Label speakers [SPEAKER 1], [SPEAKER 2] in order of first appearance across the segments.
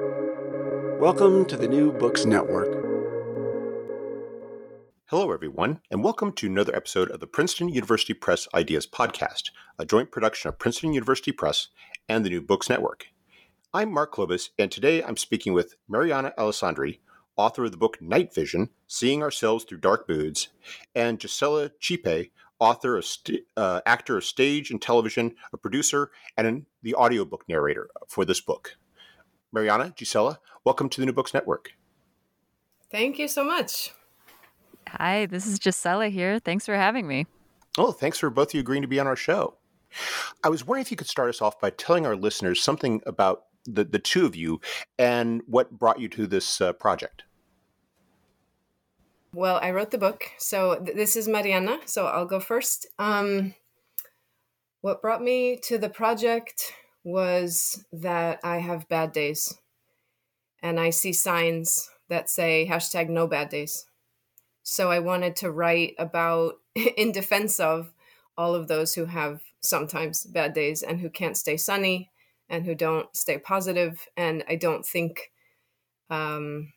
[SPEAKER 1] Welcome to the New Books Network.
[SPEAKER 2] Hello, everyone, and welcome to another episode of the Princeton University Press Ideas Podcast, a joint production of Princeton University Press and the New Books Network. I'm Mark Klobas, and today I'm speaking with Mariana Alessandri, author of the book Night Vision Seeing Ourselves Through Dark Moods, and Gisela Chipe, author, of st- uh, actor of stage and television, a producer, and the audiobook narrator for this book. Mariana, Gisela, welcome to the New Books Network.
[SPEAKER 3] Thank you so much.
[SPEAKER 4] Hi, this is Gisela here. Thanks for having me.
[SPEAKER 2] Oh, thanks for both of you agreeing to be on our show. I was wondering if you could start us off by telling our listeners something about the, the two of you and what brought you to this uh, project.
[SPEAKER 3] Well, I wrote the book. So th- this is Mariana. So I'll go first. Um, what brought me to the project was that I have bad days and I see signs that say hashtag no bad days. So I wanted to write about, in defense of all of those who have sometimes bad days and who can't stay sunny and who don't stay positive. And I don't think, um,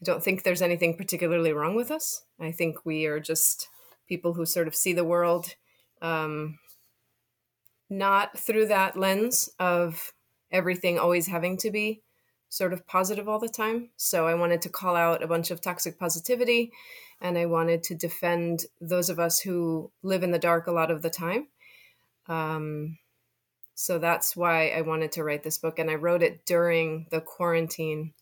[SPEAKER 3] I don't think there's anything particularly wrong with us. I think we are just people who sort of see the world um, not through that lens of everything always having to be sort of positive all the time. So I wanted to call out a bunch of toxic positivity and I wanted to defend those of us who live in the dark a lot of the time. Um, so that's why I wanted to write this book. And I wrote it during the quarantine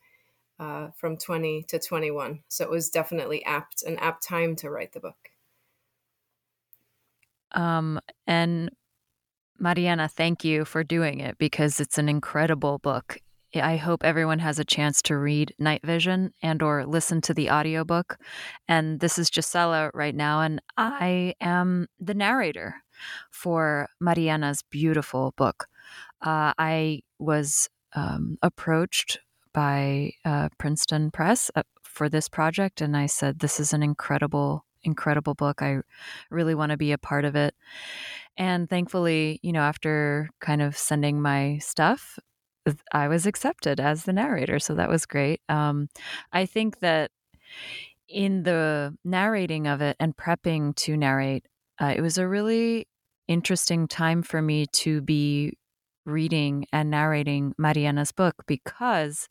[SPEAKER 3] uh, from 20 to 21. So it was definitely apt, an apt time to write the book.
[SPEAKER 4] Um, and Mariana, thank you for doing it because it's an incredible book. I hope everyone has a chance to read Night Vision and or listen to the audiobook. And this is Gisela right now and I am the narrator for Mariana's beautiful book. Uh, I was um, approached by uh, Princeton Press uh, for this project and I said this is an incredible incredible book. I really want to be a part of it. And thankfully, you know, after kind of sending my stuff, I was accepted as the narrator. So that was great. Um, I think that in the narrating of it and prepping to narrate, uh, it was a really interesting time for me to be reading and narrating Mariana's book because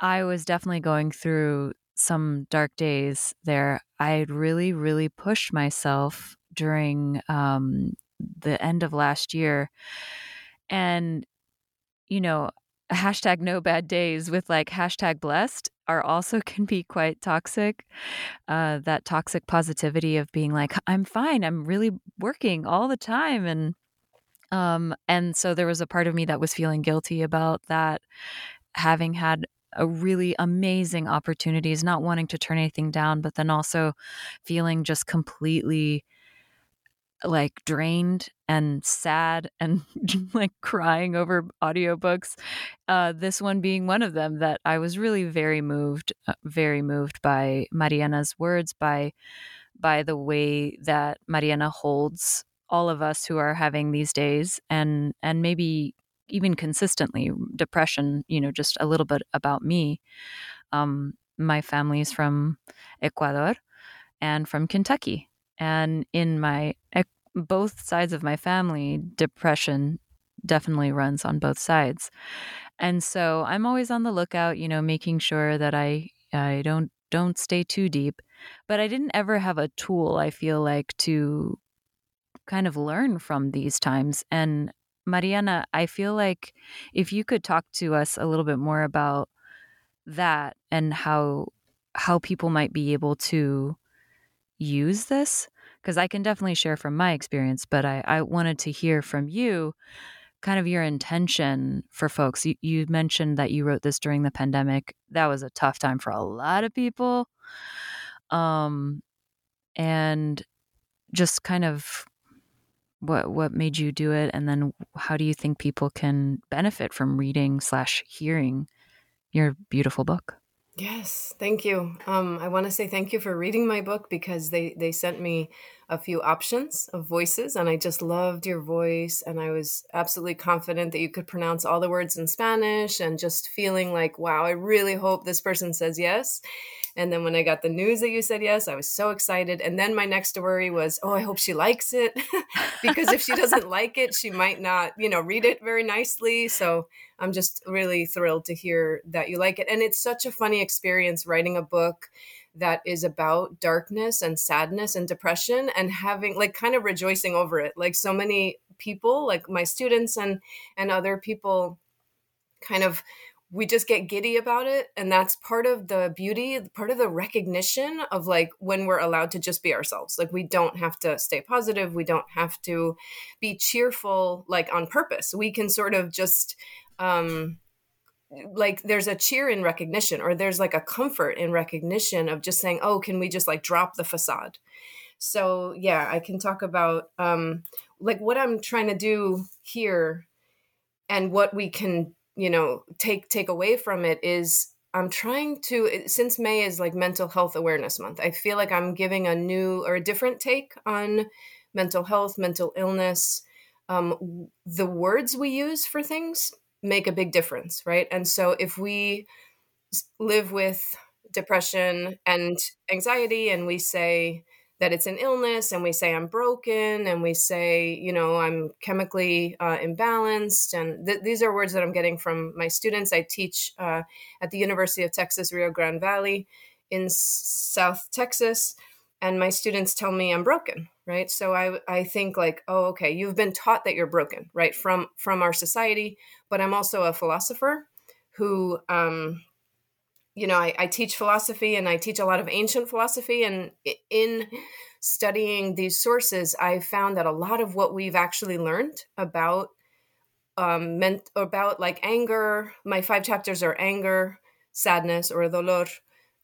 [SPEAKER 4] I was definitely going through some dark days there. I had really, really pushed myself during um, the end of last year. And you know, hashtag no bad days with like hashtag blessed are also can be quite toxic. Uh, that toxic positivity of being like, I'm fine, I'm really working all the time. And um, and so there was a part of me that was feeling guilty about that, having had a really amazing opportunities, not wanting to turn anything down, but then also feeling just completely like drained and sad and like crying over audiobooks uh, this one being one of them that i was really very moved uh, very moved by mariana's words by by the way that mariana holds all of us who are having these days and and maybe even consistently depression you know just a little bit about me. Um, my family's from ecuador and from kentucky and in my eh, both sides of my family, depression definitely runs on both sides. And so I'm always on the lookout, you know, making sure that I I don't don't stay too deep. But I didn't ever have a tool I feel like to kind of learn from these times and Mariana, I feel like if you could talk to us a little bit more about that and how how people might be able to use this because I can definitely share from my experience, but I, I wanted to hear from you kind of your intention for folks. You, you mentioned that you wrote this during the pandemic. That was a tough time for a lot of people. Um, and just kind of what what made you do it and then how do you think people can benefit from reading slash hearing your beautiful book
[SPEAKER 3] Yes, thank you. Um, I want to say thank you for reading my book because they they sent me a few options of voices and I just loved your voice and I was absolutely confident that you could pronounce all the words in Spanish and just feeling like wow I really hope this person says yes. And then when I got the news that you said yes I was so excited. And then my next worry was oh I hope she likes it. Because if she doesn't like it she might not you know read it very nicely. So I'm just really thrilled to hear that you like it. And it's such a funny experience writing a book that is about darkness and sadness and depression and having like kind of rejoicing over it. Like so many people like my students and and other people kind of we just get giddy about it. And that's part of the beauty part of the recognition of like when we're allowed to just be ourselves. Like we don't have to stay positive. We don't have to be cheerful like on purpose. We can sort of just um like there's a cheer in recognition or there's like a comfort in recognition of just saying oh can we just like drop the facade? So yeah i can talk about um like what i'm trying to do here and what we can you know take take away from it is i'm trying to since may is like mental health awareness month i feel like i'm giving a new or a different take on mental health mental illness um, the words we use for things make a big difference, right? And so if we live with depression and anxiety and we say that it's an illness and we say I'm broken and we say, you know, I'm chemically uh, imbalanced. And th- these are words that I'm getting from my students. I teach uh, at the University of Texas, Rio Grande Valley in S- South Texas. And my students tell me I'm broken, right? So I, I think like, oh, okay, you've been taught that you're broken, right? From, from our society, but I'm also a philosopher who, um, you know, I, I teach philosophy and I teach a lot of ancient philosophy. And in studying these sources, I found that a lot of what we've actually learned about um, meant about like anger. My five chapters are anger, sadness, or dolor,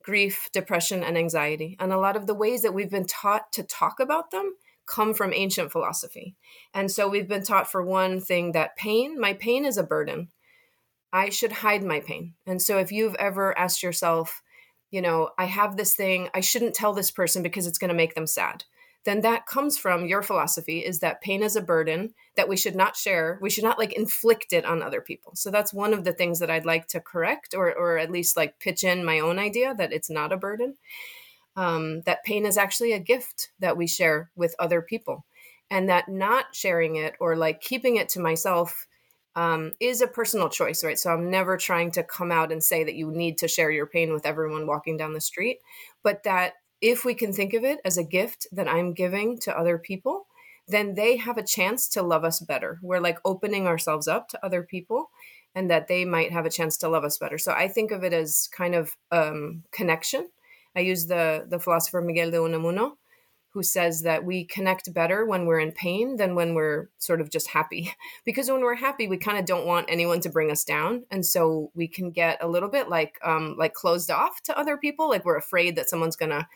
[SPEAKER 3] grief, depression, and anxiety. And a lot of the ways that we've been taught to talk about them come from ancient philosophy. And so we've been taught, for one thing, that pain, my pain is a burden. I should hide my pain. And so if you've ever asked yourself, you know, I have this thing, I shouldn't tell this person because it's going to make them sad. Then that comes from your philosophy is that pain is a burden that we should not share. We should not like inflict it on other people. So that's one of the things that I'd like to correct or or at least like pitch in my own idea that it's not a burden um, that pain is actually a gift that we share with other people and that not sharing it or like keeping it to myself um, is a personal choice right so i'm never trying to come out and say that you need to share your pain with everyone walking down the street but that if we can think of it as a gift that i'm giving to other people then they have a chance to love us better. We're like opening ourselves up to other people and that they might have a chance to love us better. So i think of it as kind of um, connection. I use the the philosopher Miguel de Unamuno, who says that we connect better when we're in pain than when we're sort of just happy. Because when we're happy, we kind of don't want anyone to bring us down, and so we can get a little bit like um, like closed off to other people. Like we're afraid that someone's gonna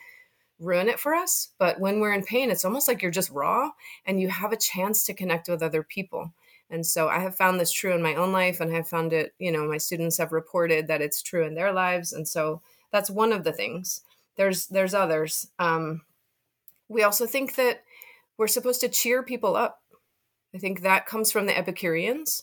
[SPEAKER 3] ruin it for us. But when we're in pain, it's almost like you're just raw, and you have a chance to connect with other people. And so I have found this true in my own life, and I have found it. You know, my students have reported that it's true in their lives, and so that's one of the things there's there's others um, we also think that we're supposed to cheer people up. I think that comes from the epicureans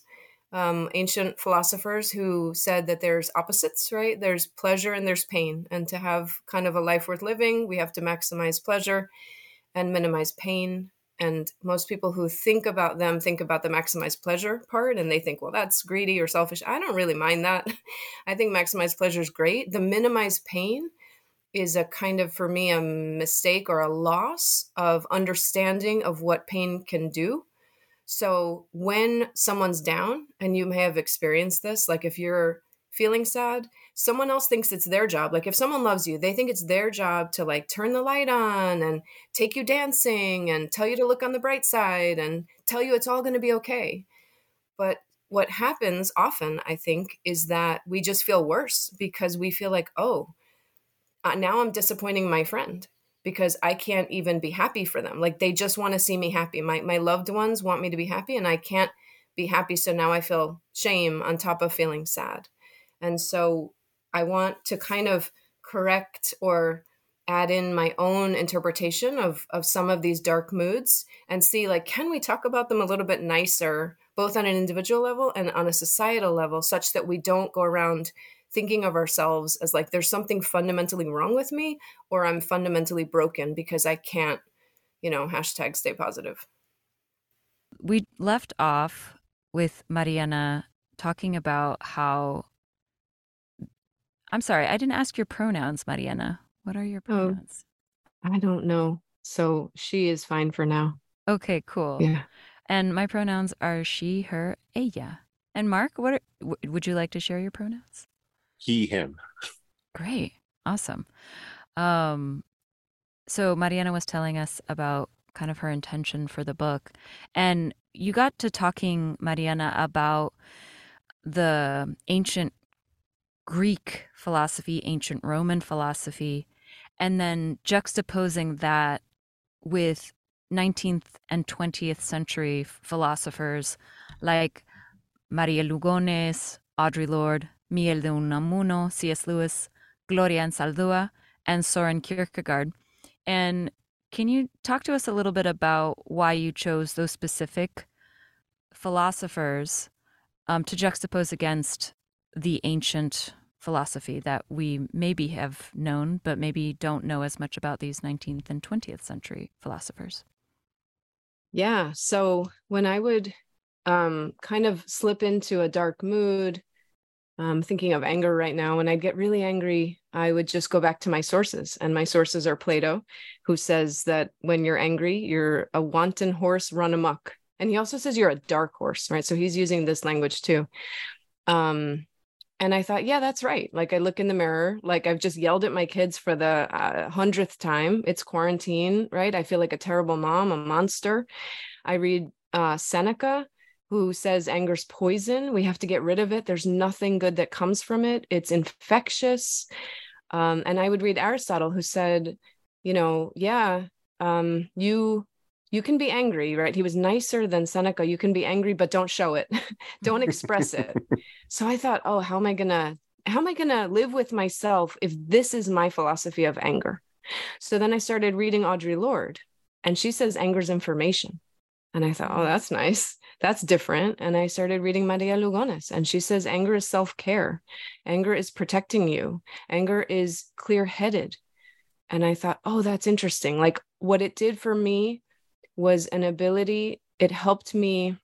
[SPEAKER 3] um, ancient philosophers who said that there's opposites right? There's pleasure and there's pain. And to have kind of a life worth living we have to maximize pleasure and minimize pain. And most people who think about them think about the maximize pleasure part and they think well that's greedy or selfish. I don't really mind that. I think maximize pleasure is great. The minimize pain is a kind of for me a mistake or a loss of understanding of what pain can do. So when someone's down and you may have experienced this like if you're feeling sad someone else thinks it's their job. Like if someone loves you they think it's their job to like turn the light on and take you dancing and tell you to look on the bright side and tell you it's all going to be okay. But what happens often i think is that we just feel worse because we feel like oh uh, now I'm disappointing my friend because I can't even be happy for them. Like they just want to see me happy. My my loved ones want me to be happy and I can't be happy so now I feel shame on top of feeling sad. And so I want to kind of correct or add in my own interpretation of of some of these dark moods and see like can we talk about them a little bit nicer both on an individual level and on a societal level such that we don't go around thinking of ourselves as like there's something fundamentally wrong with me or I'm fundamentally broken because I can't, you know, hashtag stay positive.
[SPEAKER 4] We left off with Mariana talking about how I'm sorry, I didn't ask your pronouns, Mariana. What are your pronouns
[SPEAKER 3] Oh,
[SPEAKER 4] pronouns?
[SPEAKER 3] I don't know. So she is fine for now.
[SPEAKER 4] Okay, cool.
[SPEAKER 3] Yeah.
[SPEAKER 4] And my pronouns are she, her, ella. And Mark, what are, w- would you like to share your pronouns?
[SPEAKER 2] He, him.
[SPEAKER 4] Great. Awesome. Um, so Mariana was telling us about kind of her intention for the book. And you got to talking, Mariana, about the ancient Greek philosophy, ancient Roman philosophy, and then juxtaposing that with 19th and 20th century philosophers like Maria Lugones, Audre Lorde, Miguel de Unamuno, C.S. Lewis, Gloria Anzaldúa, and Soren Kierkegaard. And can you talk to us a little bit about why you chose those specific philosophers um, to juxtapose against the ancient philosophy that we maybe have known, but maybe don't know as much about these 19th and 20th century philosophers?
[SPEAKER 3] Yeah. So when I would um, kind of slip into a dark mood, I'm thinking of anger right now. When I'd get really angry, I would just go back to my sources. And my sources are Plato, who says that when you're angry, you're a wanton horse run amok. And he also says you're a dark horse, right? So he's using this language too. Um, and I thought, yeah, that's right. Like I look in the mirror, like I've just yelled at my kids for the uh, hundredth time. It's quarantine, right? I feel like a terrible mom, a monster. I read uh, Seneca, who says anger's poison. We have to get rid of it. There's nothing good that comes from it. It's infectious. Um, and I would read Aristotle, who said, you know, yeah, um, you you can be angry, right? He was nicer than Seneca. You can be angry, but don't show it. don't express it. So I thought, oh, how am I gonna how am I gonna live with myself if this is my philosophy of anger? So then I started reading Audre Lorde, and she says anger's information. And I thought, oh, that's nice. That's different. And I started reading Maria Lugones, and she says anger is self care, anger is protecting you, anger is clear headed. And I thought, oh, that's interesting. Like what it did for me was an ability, it helped me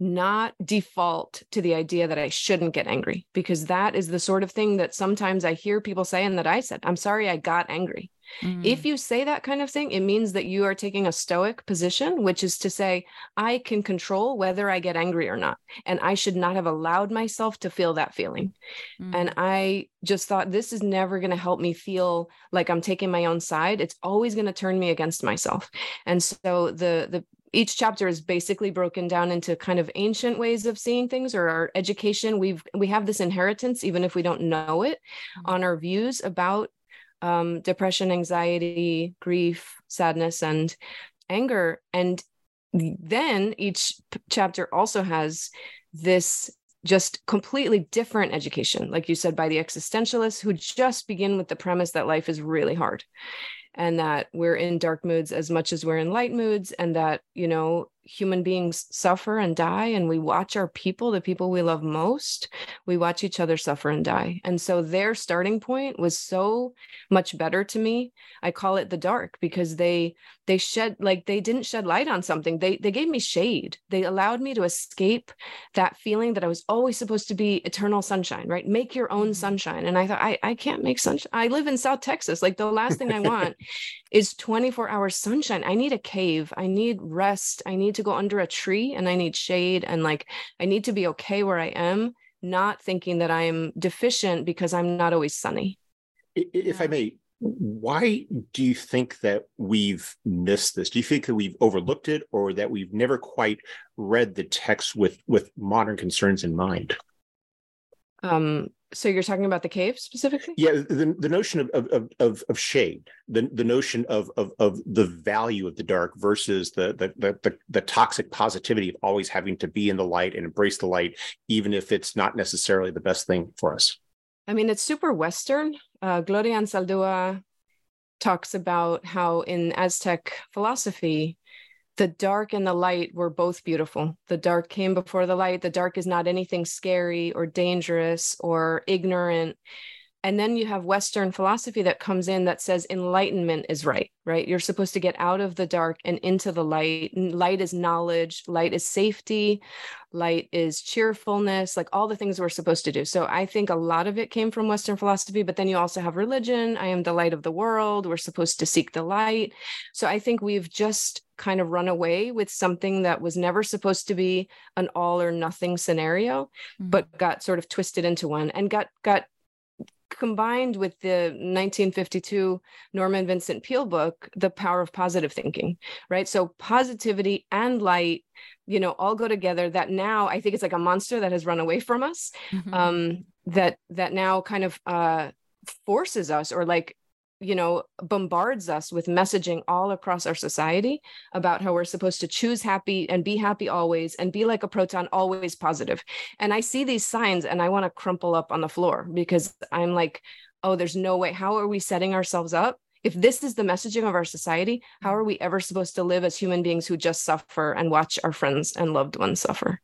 [SPEAKER 3] not default to the idea that I shouldn't get angry because that is the sort of thing that sometimes I hear people say and that I said, I'm sorry I got angry. Mm. If you say that kind of thing, it means that you are taking a stoic position, which is to say, I can control whether I get angry or not. And I should not have allowed myself to feel that feeling. Mm. And I just thought, this is never going to help me feel like I'm taking my own side. It's always going to turn me against myself. And so the, the, each chapter is basically broken down into kind of ancient ways of seeing things or our education we've we have this inheritance even if we don't know it mm-hmm. on our views about um, depression anxiety grief sadness and anger. And then each p- chapter also has this just completely different education like you said by the existentialists who just begin with the premise that life is really hard and that we're in dark moods as much as we're in light moods and that you know human beings suffer and die and we watch our people the people we love most we watch each other suffer and die. And so their starting point was so much better to me. I call it the dark because they they shed like they didn't shed light on something. They they gave me shade. They allowed me to escape that feeling that i was always supposed to be eternal sunshine right? Make your own mm-hmm. sunshine. And i thought i i can't make sunshine. I live in south texas. Like the last thing i want is 24 hours sunshine. I need a cave. I need rest. I need need to go under a tree and I need shade and like I need to be okay where I am, not thinking that I'm deficient because I'm not always sunny.
[SPEAKER 2] If I may, why do you think that we've missed this? Do you think that we've overlooked it or that we've never quite read the text with with modern concerns in mind?
[SPEAKER 3] Um, so you're talking about the cave specifically?
[SPEAKER 2] Yeah, the, the notion of, of, of, of shade, the, the notion of, of, of the value of the dark versus the, the, the, the, toxic positivity of always having to be in the light and embrace the light, even if it's not necessarily the best thing for us.
[SPEAKER 3] I mean, it's super Western. Uh, Gloria Anzaldúa talks about how in Aztec philosophy, the dark and the light were both beautiful. The dark came before the light. The dark is not anything scary or dangerous or ignorant and then you have western philosophy that comes in that says enlightenment is right right? You're supposed to get out of the dark and into the light. Light is knowledge light is safety light is cheerfulness like all the things we're supposed to do. So i think a lot of it came from western philosophy but then you also have religion. I am the light of the world. We're supposed to seek the light. So i think we've just kind of run away with something that was never supposed to be an all or nothing scenario mm-hmm. but got sort of twisted into one and got got combined with the 1952 Norman Vincent Peale book, The Power of Positive Thinking, right? So positivity and light, you know, all go together. That now I think it's like a monster that has run away from us. Mm-hmm. Um, that that now kind of uh, forces us or like you know bombards us with messaging all across our society about how we're supposed to choose happy and be happy always and be like a proton always positive. And i see these signs and i want to crumple up on the floor because i'm like oh there's no way. How are we setting ourselves up? If this is the messaging of our society how are we ever supposed to live as human beings who just suffer and watch our friends and loved ones suffer?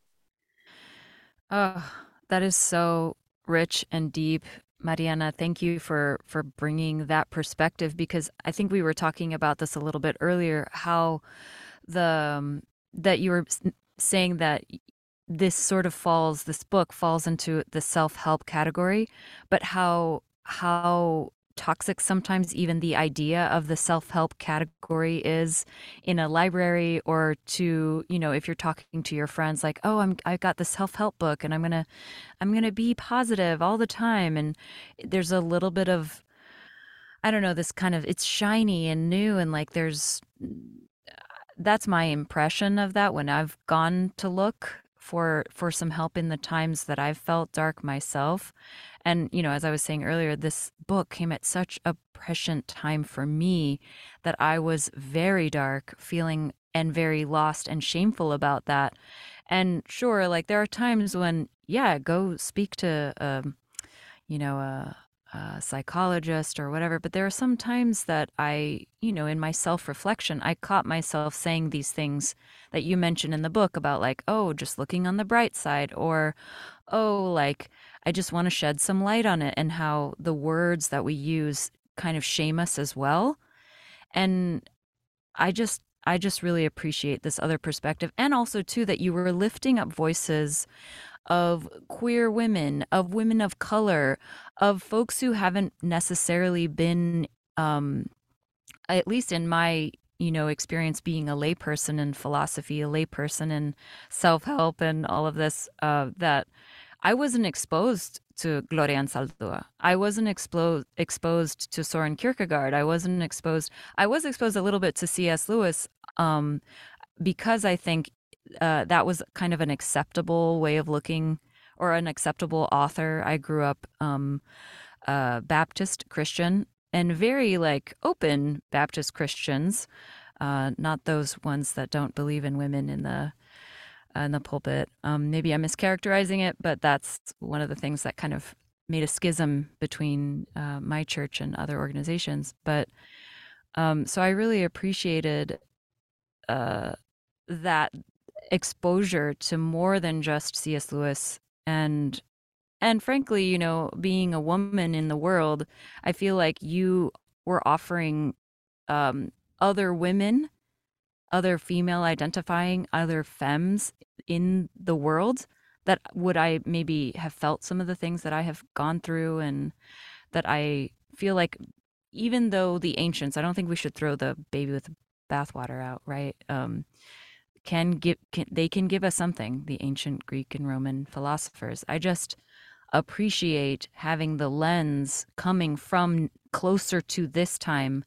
[SPEAKER 4] Oh that is so rich and deep Mariana, thank you for for bringing that perspective because I think we were talking about this a little bit earlier how the um, that you were saying that this sort of falls this book falls into the self-help category but how how toxic sometimes even the idea of the self-help category is in a library or to you know if you're talking to your friends like oh i'm i got the self-help book and i'm gonna i'm gonna be positive all the time and there's a little bit of i don't know this kind of it's shiny and new and like there's that's my impression of that when i've gone to look for for some help in the times that I've felt dark myself. And you know, as I was saying earlier, this book came at such a prescient time for me that I was very dark, feeling and very lost and shameful about that. And sure, like there are times when yeah, go speak to um, you know, a a psychologist or whatever, but there are some times that I, you know, in my self reflection, I caught myself saying these things that you mentioned in the book about, like, oh, just looking on the bright side, or, oh, like, I just want to shed some light on it, and how the words that we use kind of shame us as well. And I just, I just really appreciate this other perspective. And also, too, that you were lifting up voices of queer women, of women of color, of folks who haven't necessarily been, um, at least in my you know experience being a layperson in philosophy, a layperson in self help, and all of this. Uh, that I wasn't exposed to Gloria Anzaldúa. I wasn't expo- exposed to Soren Kierkegaard. I wasn't exposed. I was exposed a little bit to C.S. Lewis um, because I think uh, that was kind of an acceptable way of looking or an acceptable author. I grew up um, Baptist Christian and very like open Baptist Christians, uh, not those ones that don't believe in women in the in the pulpit. Um, maybe I'm mischaracterizing it, but that's one of the things that kind of made a schism between uh, my church and other organizations. But um, so I really appreciated uh, that exposure to more than just C.S. Lewis and and frankly, you know, being a woman in the world, I feel like you were offering um, other women, other female identifying, other femmes in the world that would I maybe have felt some of the things that I have gone through and that I feel like even though the ancients, I don't think we should throw the baby with the bathwater out, right? Um, can give can, they can give us something the ancient greek and roman philosophers i just appreciate having the lens coming from closer to this time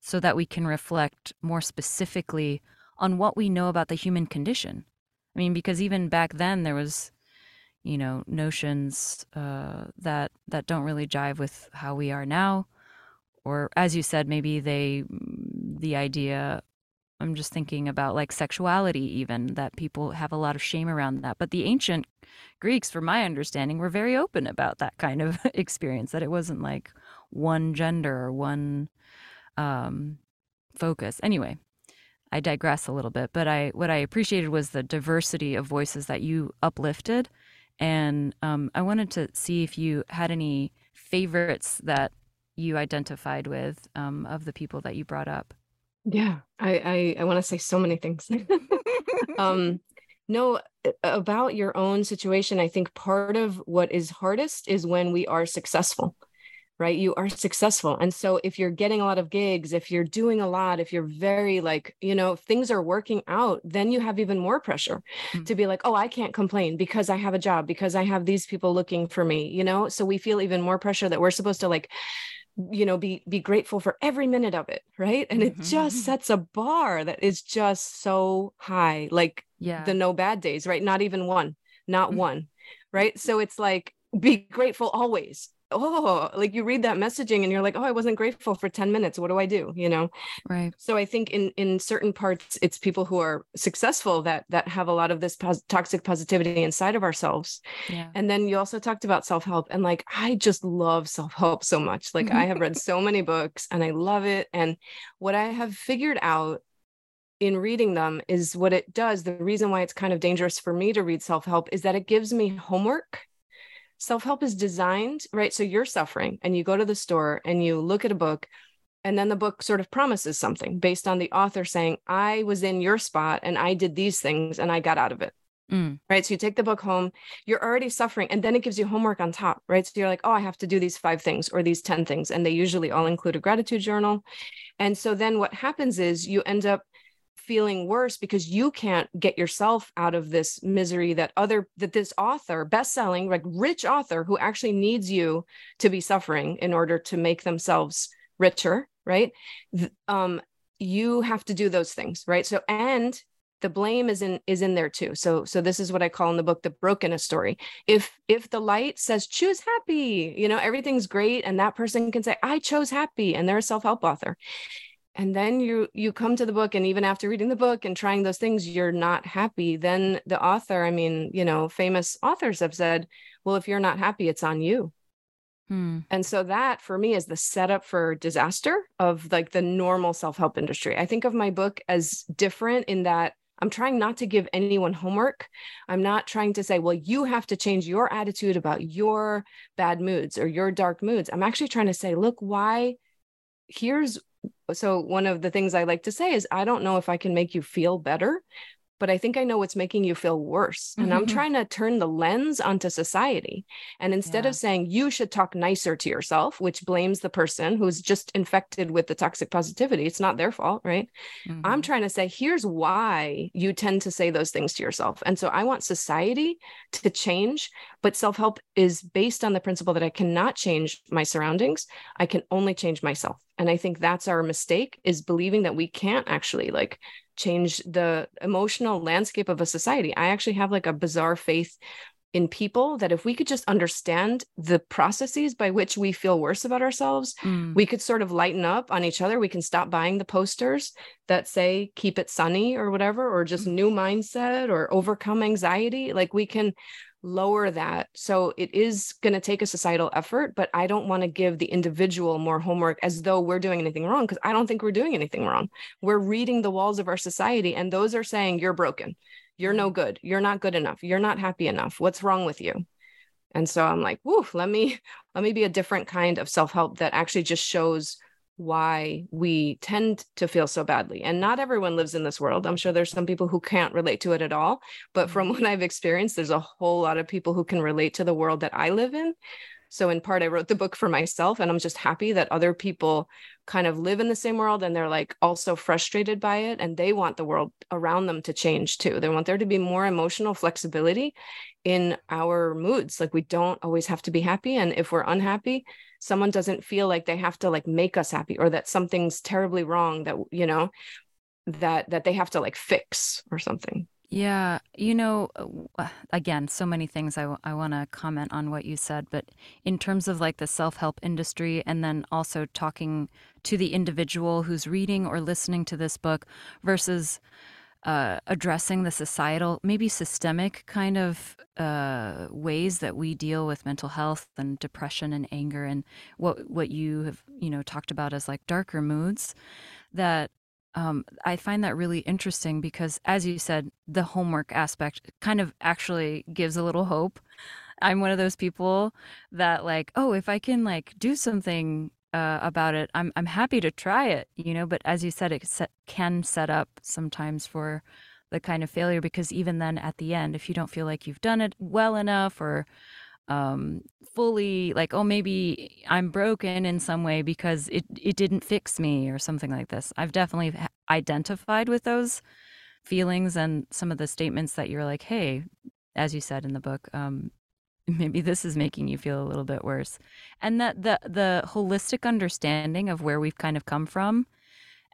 [SPEAKER 4] so that we can reflect more specifically on what we know about the human condition i mean because even back then there was you know notions uh, that that don't really jive with how we are now or as you said maybe they the idea I'm just thinking about like sexuality, even that people have a lot of shame around that. But the ancient Greeks, from my understanding, were very open about that kind of experience, that it wasn't like one gender or one um, focus. Anyway, I digress a little bit, but I what I appreciated was the diversity of voices that you uplifted, and um, I wanted to see if you had any favorites that you identified with um, of the people that you brought up.
[SPEAKER 3] Yeah, I I, I want to say so many things. um, no, about your own situation. I think part of what is hardest is when we are successful right? You are successful. And so if you're getting a lot of gigs, if you're doing a lot, if you're very like, you know, if things are working out, then you have even more pressure mm-hmm. to be like, oh, I can't complain because I have a job, because I have these people looking for me, you know? So we feel even more pressure that we're supposed to like, you know be be grateful for every minute of it right and it mm-hmm. just sets a bar that is just so high like yeah the no bad days right not even one not mm-hmm. one right so it's like be grateful always oh like you read that messaging and you're like oh i wasn't grateful for 10 minutes. What do i do? You know?
[SPEAKER 4] Right.
[SPEAKER 3] So i think in in certain parts it's people who are successful that that have a lot of this pos- toxic positivity inside of ourselves. Yeah. and then you also talked about self-help and like i just love self-help so much. Like i have read so many books and i love it. And what i have figured out in reading them is what it does. The reason why it's kind of dangerous for me to read self-help is that it gives me homework self help is designed, right? So you're suffering and you go to the store and you look at a book, and then the book sort of promises something based on the author saying, I was in your spot and I did these things and I got out of it. Mm. Right. So you take the book home, you're already suffering, and then it gives you homework on top. Right. So you're like, oh, I have to do these five things or these 10 things. And they usually all include a gratitude journal. And so then what happens is you end up feeling worse because you can't get yourself out of this misery that other that this author best-selling like rich author who actually needs you to be suffering in order to make themselves richer right? Um you have to do those things right? So and the blame is in is in there too. So so this is what i call in the book the brokenness story. If if the light says choose happy you know everything's great and that person can say i chose happy and they're a self-help author and then you you come to the book and even after reading the book and trying those things you're not happy then the author i mean you know famous authors have said well if you're not happy it's on you hmm. and so that for me is the setup for disaster of like the normal self-help industry i think of my book as different in that I'm trying not to give anyone homework. I'm not trying to say, well, you have to change your attitude about your bad moods or your dark moods. I'm actually trying to say, look, why here's so one of the things I like to say is I don't know if I can make you feel better, but I think I know what's making you feel worse. And mm-hmm. I'm trying to turn the lens onto society. And instead yeah. of saying you should talk nicer to yourself, which blames the person who's just infected with the toxic positivity, it's not their fault, right? Mm-hmm. I'm trying to say, here's why you tend to say those things to yourself. And so I want society to change, but self help is based on the principle that I cannot change my surroundings, I can only change myself. And I think that's our mistake is believing that we can't actually like change the emotional landscape of a society. I actually have like a bizarre faith in people that if we could just understand the processes by which we feel worse about ourselves, mm. we could sort of lighten up on each other. We can stop buying the posters that say keep it sunny or whatever, or just mm. new mindset or overcome anxiety. Like we can lower that. So it is going to take a societal effort, but I don't want to give the individual more homework as though we're doing anything wrong because I don't think we're doing anything wrong. We're reading the walls of our society and those are saying you're broken. You're no mm-hmm. good. You're not good enough. You're not happy enough. What's wrong with you? And so I'm like, woo, let me let me be a different kind of self-help that actually just shows why we tend to feel so badly. And not everyone lives in this world. I'm sure there's some people who can't relate to it at all. But from mm-hmm. what I've experienced, there's a whole lot of people who can relate to the world that I live in. So, in part, I wrote the book for myself, and I'm just happy that other people kind of live in the same world and they're like also frustrated by it. And they want the world around them to change too. They want there to be more emotional flexibility in our moods. Like, we don't always have to be happy. And if we're unhappy, someone doesn't feel like they have to like make us happy or that something's terribly wrong that you know that that they have to like fix or something.
[SPEAKER 4] Yeah you know uh, again so many things I, w- I want to comment on what you said but in terms of like the self-help industry and then also talking to the individual who's reading or listening to this book versus uh, addressing the societal, maybe systemic kind of uh, ways that we deal with mental health and depression and anger, and what what you have you know talked about as like darker moods. That um, I find that really interesting because, as you said, the homework aspect kind of actually gives a little hope. I'm one of those people that like, oh, if I can like do something uh, about it, I'm I'm happy to try it, you know. But as you said, it set, can set up sometimes for the kind of failure because even then, at the end, if you don't feel like you've done it well enough or um, fully like, oh, maybe I'm broken in some way because it it didn't fix me or something like this. I've definitely identified with those feelings and some of the statements that you're like, hey, as you said in the book, um, maybe this is making you feel a little bit worse. And that the the holistic understanding of where we've kind of come from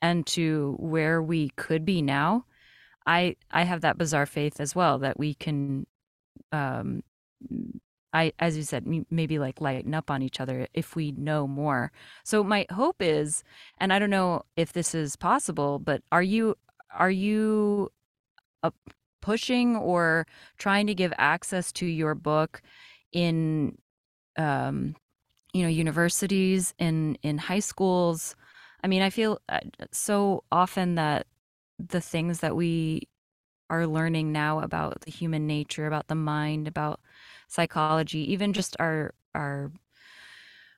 [SPEAKER 4] and to where we could be now i i have that bizarre faith as well that we can um i as you said maybe like lighten up on each other if we know more. So my hope is and i don't know if this is possible but are you are you pushing or trying to give access to your book in um, you know universities in in high schools? I mean i feel uh, so often that the things that we are learning now about the human nature about the mind about psychology even just our our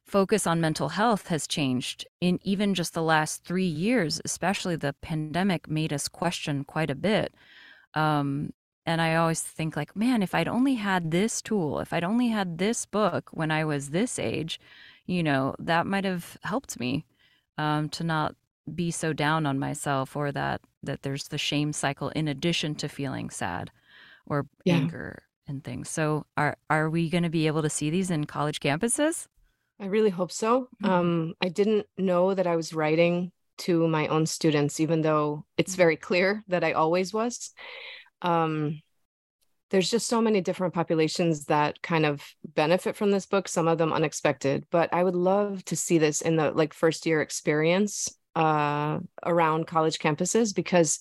[SPEAKER 4] focus on mental health has changed in even just the last 3 years especially the pandemic made us question quite a bit um, and I always think like, man, if I'd only had this tool, if I'd only had this book when I was this age, you know, that might have helped me um, to not be so down on myself or that that there's the shame cycle in addition to feeling sad or yeah. anger and things. So are are we going to be able to see these in college campuses?
[SPEAKER 3] I really hope so. Mm-hmm. Um, I didn't know that I was writing to my own students, even though it's mm-hmm. very clear that I always was um, there's just so many different populations that kind of benefit from this book some of them unexpected but i would love to see this in the like first year experience uh, around college campuses because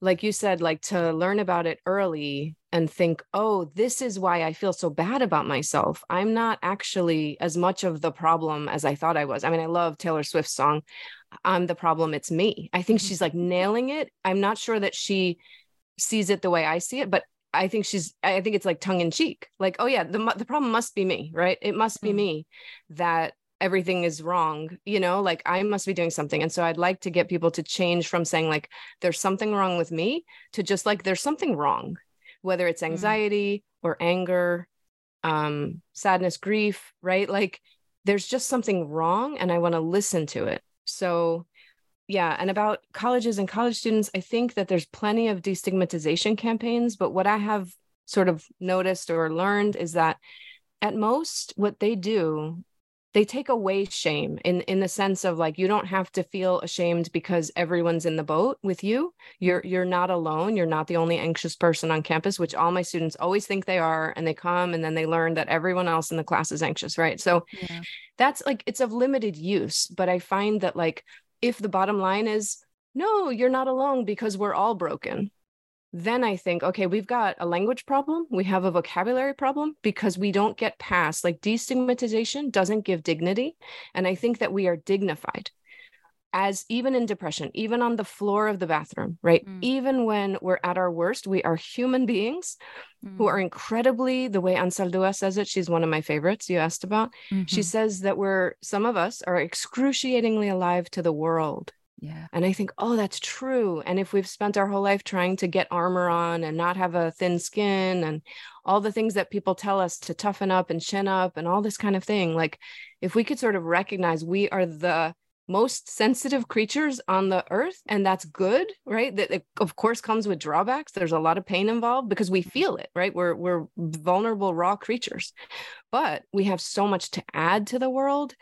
[SPEAKER 3] like you said like to learn about it early and think oh this is why i feel so bad about myself i'm not actually as much of the problem as i thought i was i mean i love taylor swift's song i'm the problem it's me i think mm-hmm. she's like nailing it i'm not sure that she sees it the way I see it, but I think she's I think it's like tongue in cheek. Like, oh yeah, the the problem must be me, right? It must be mm. me that everything is wrong, you know, like I must be doing something. And so I'd like to get people to change from saying like there's something wrong with me to just like there's something wrong, whether it's mm. anxiety mm. or anger, um sadness, grief, right? Like there's just something wrong and I want to listen to it. So yeah and about colleges and college students i think that there's plenty of destigmatization campaigns but what i have sort of noticed or learned is that at most what they do they take away shame in in the sense of like you don't have to feel ashamed because everyone's in the boat with you. You're you're not alone. You're not the only anxious person on campus which all my students always think they are and they come and then they learn that everyone else in the class is anxious right? So yeah. that's like it's of limited use but i find that like if the bottom line is no you're not alone because we're all broken then i think okay we've got a language problem we have a vocabulary problem because we don't get past like destigmatization doesn't give dignity and i think that we are dignified as even in depression even on the floor of the bathroom right mm. even when we're at our worst we are human beings mm. who are incredibly the way Anzaldúa says it she's one of my favorites you asked about mm-hmm. she says that we're some of us are excruciatingly alive to the world
[SPEAKER 4] yeah.
[SPEAKER 3] And I think, oh, that's true. And if we've spent our whole life trying to get armor on and not have a thin skin and all the things that people tell us to toughen up and chin up and all this kind of thing, like if we could sort of recognize we are the most sensitive creatures on the earth and that's good right? That it, of course comes with drawbacks. There's a lot of pain involved because we mm-hmm. feel it right? We're we're vulnerable raw creatures. But we have so much to add to the world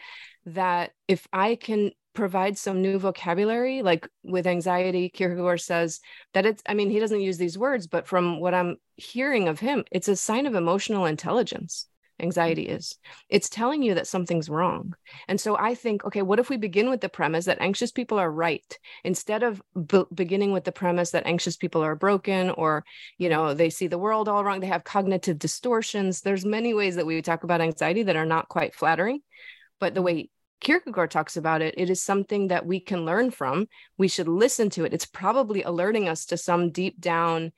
[SPEAKER 3] that if i can provide some new vocabulary like with anxiety kierkegaard says that it's i mean he doesn't use these words but from what i'm hearing of him it's a sign of emotional intelligence anxiety mm-hmm. is. It's telling you that something's wrong. And so i think okay what if we begin with the premise that anxious people are right? Instead of b- beginning with the premise that anxious people are broken or you know they see the world all wrong they have cognitive distortions there's many ways that we talk about anxiety that are not quite flattering. But the mm-hmm. way Kierkegaard talks about it, it is something that we can learn from. We should listen to it. It's probably alerting us to some deep down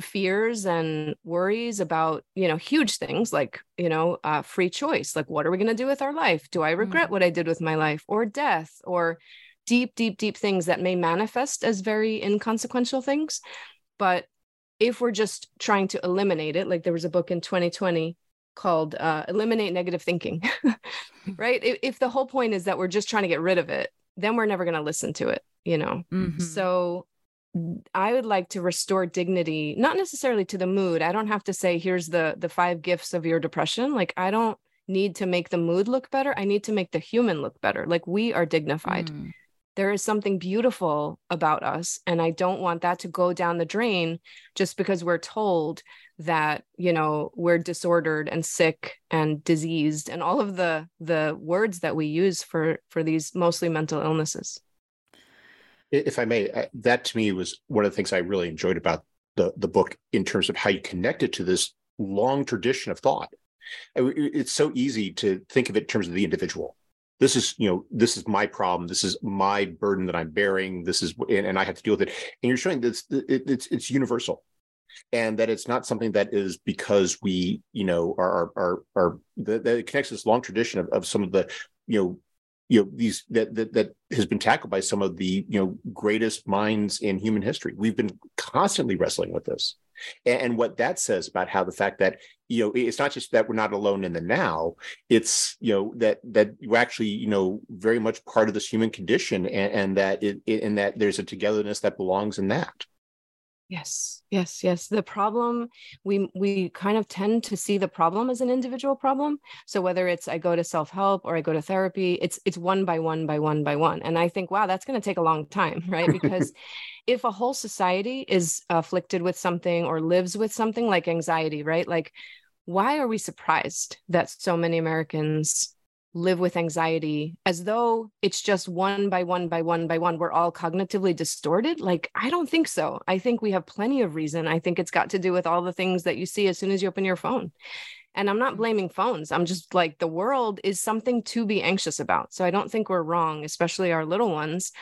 [SPEAKER 3] fears and worries about you know huge things like you know uh, free choice like what are we going to do with our life do i regret mm-hmm. what i did with my life or death or deep deep deep things that may manifest as very inconsequential things but if we're just trying to eliminate it like there was a book in 2020 called uh, eliminate negative thinking right if, if the whole point is that we're just trying to get rid of it then we're never going to listen to it you know mm-hmm. so I would like to restore dignity, not necessarily to the mood. I don't have to say here's the the five gifts of your depression. Like I don't need to make the mood look better. I need to make the human look better. Like we are dignified. Mm. There is something beautiful about us and I don't want that to go down the drain just because we're told that, you know, we're disordered and sick and diseased and all of the the words that we use for for these mostly mental illnesses
[SPEAKER 2] if I may, that to me was one of the things I really enjoyed about the the book in terms of how you connect it to this long tradition of thought. It's so easy to think of it in terms of the individual. This is, you know, this is my problem. This is my burden that I'm bearing. This is, and, and I have to deal with it. And you're showing that it's, it's it's universal, and that it's not something that is because we, you know, are are are, that, that it connects this long tradition of, of some of the, you know, you know these that, that that has been tackled by some of the you know greatest minds in human history we've been constantly wrestling with this and, and, what that says about how the fact that you know it's not just that we're not alone in the now it's you know that that we're actually you know very much part of this human condition and, and that it, it and that there's a togetherness that belongs in that
[SPEAKER 3] Yes, yes, yes. The problem we we kind of tend to see the problem as an individual problem. So whether it's I go to self-help or I go to therapy, it's it's one by one by one by one. And I think wow, that's going to take a long time, right? Because if a whole society is afflicted with something or lives with something like anxiety, right? Like why are we surprised that so many Americans live with anxiety as though it's just one by one by one by one. We're all cognitively distorted? Like i don't think so. I think we have plenty of reason. I think it's got to do with all the things that you see as soon as you open your phone. And i'm not mm-hmm. blaming phones. I'm just like the world is something to be anxious about. So i don't think we're wrong especially our little ones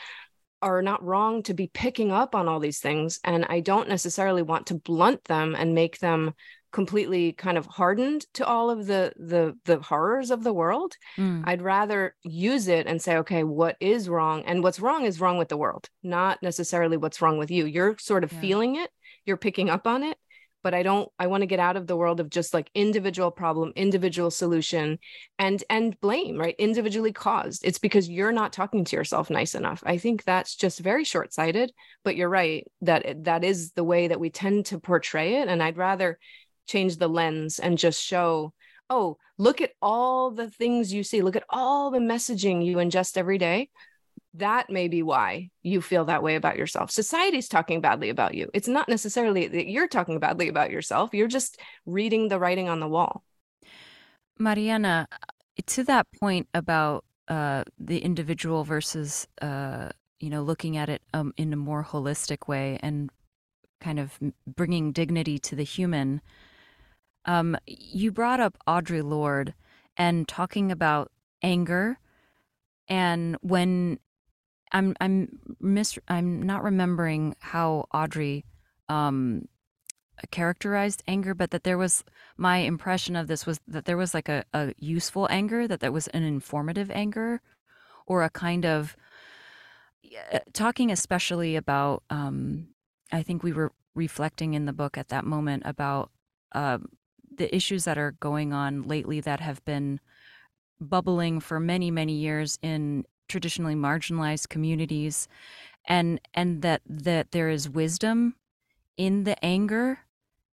[SPEAKER 3] are not wrong to be picking up on all these things. And i don't necessarily want to blunt them and make them completely kind of hardened to all of the the the horrors of the world mm. i'd rather use it and say okay what is wrong? And what's wrong is wrong with the world not necessarily what's wrong with you. You're sort of yeah. feeling it you're picking up on it but i don't i want to get out of the world of just like individual problem individual solution and and blame right? Individually caused. It's because you're not talking to yourself nice enough. I think that's just very short-sighted but you're right that that is the way that we tend to portray it and i'd rather change the lens and just show oh look at all the things you see. Look at all the messaging you ingest every day. That may be why you feel that way about yourself. Society's talking badly about you. It's not necessarily that you're talking badly about yourself. You're just reading the writing on the wall.
[SPEAKER 4] Mariana to that point about uh, the individual versus uh, you know looking at it um, in a more holistic way and kind of bringing dignity to the human um, you brought up Audre Lorde and talking about anger, and when I'm I'm mis I'm not remembering how Audre um, characterized anger, but that there was my impression of this was that there was like a, a useful anger, that there was an informative anger, or a kind of talking especially about. Um, I think we were reflecting in the book at that moment about uh, the issues that are going on lately that have been bubbling for many many years in traditionally marginalized communities and and that that there is wisdom in the anger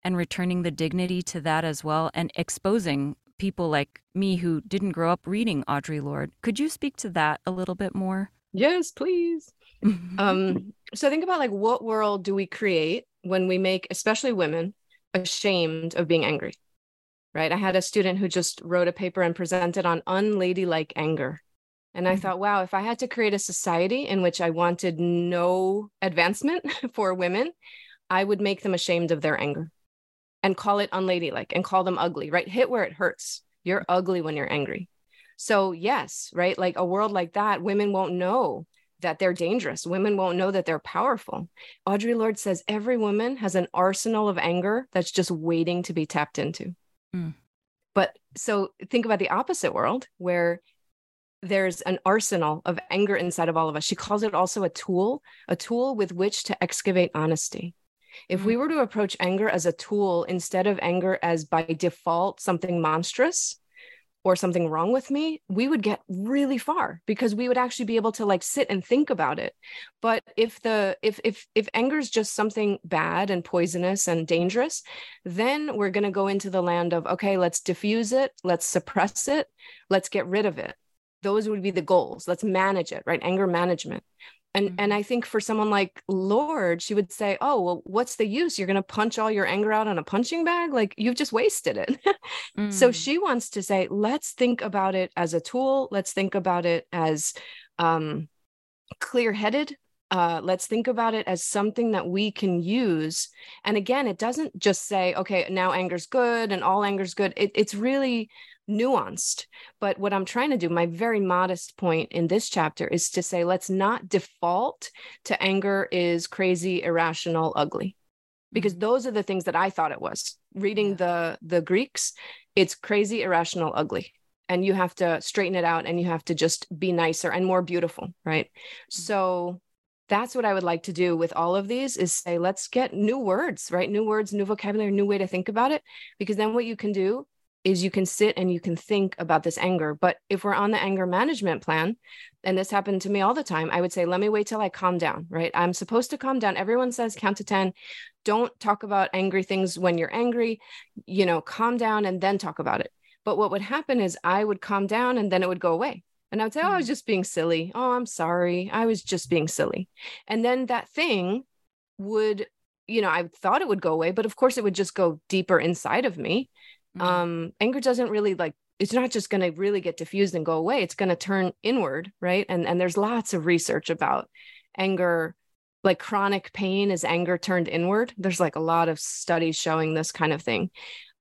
[SPEAKER 4] and returning the dignity to that as well and exposing people like me who didn't grow up reading Audre Lorde. Could you speak to that a little bit more?
[SPEAKER 3] Yes, please. um so think about like what world do we create when we make especially women ashamed of being angry? Right? I had a student who just wrote a paper and presented on unladylike anger. And I mm-hmm. thought, wow, if I had to create a society in which I wanted no advancement for women, I would make them ashamed of their anger and call it unladylike and call them ugly, right? Hit where it hurts. You're ugly when you're angry. So, yes, right? Like a world like that, women won't know that they're dangerous. Women won't know that they're powerful. Audre Lorde says every woman has an arsenal of anger that's just waiting to be tapped into. Mm. But so think about the opposite world where there's an arsenal of anger inside of all of us. She calls it also a tool, a tool with which to excavate honesty. If we mm. were to approach anger as a tool instead of anger as by default something monstrous, or something wrong with me, we would get really far because we would actually be able to like sit and think about it. But if the if if if anger is just something bad and poisonous and dangerous, then we're going to go into the land of okay, let's diffuse it, let's suppress it, let's get rid of it. Those would be the goals. Let's manage it, right? Anger management and mm-hmm. and i think for someone like Lorde she would say oh well what's the use you're going to punch all your anger out on a punching bag like you've just wasted it mm. so she wants to say let's think about it as a tool let's think about it as um, clear-headed uh, let's think about it as something that we can use and again it doesn't just say okay now anger's good and all anger's good it, it's really nuanced. But what I'm trying to do, my very modest point in this chapter is to say, let's not default to anger is crazy, irrational, ugly. Because mm-hmm. those are the things that I thought it was. Reading the the Greeks, it's crazy, irrational, ugly. And you have to straighten it out and you have to just be nicer and more beautiful, right? Mm-hmm. So that's what I would like to do with all of these is say, let's get new words, right? New words, new vocabulary, new way to think about it. Because then what you can do is you can sit and you can think about this anger. But if we're on the anger management plan, and this happened to me all the time, I would say, let me wait till I calm down, right? I'm supposed to calm down. Everyone says count to 10. Don't talk about angry things when you're angry, you know, calm down and then talk about it. But what would happen is I would calm down and then it would go away. And I would say, oh, I was mm-hmm. just being silly. Oh, I'm sorry. I was just being silly. And then that thing would, you know, I thought it would go away, but of course it would just go deeper inside of me mm-hmm. um anger doesn't really like it's not just going to really get diffused and go away it's going to turn inward right and and there's lots of research about anger like chronic pain is anger turned inward there's like a lot of studies showing this kind of thing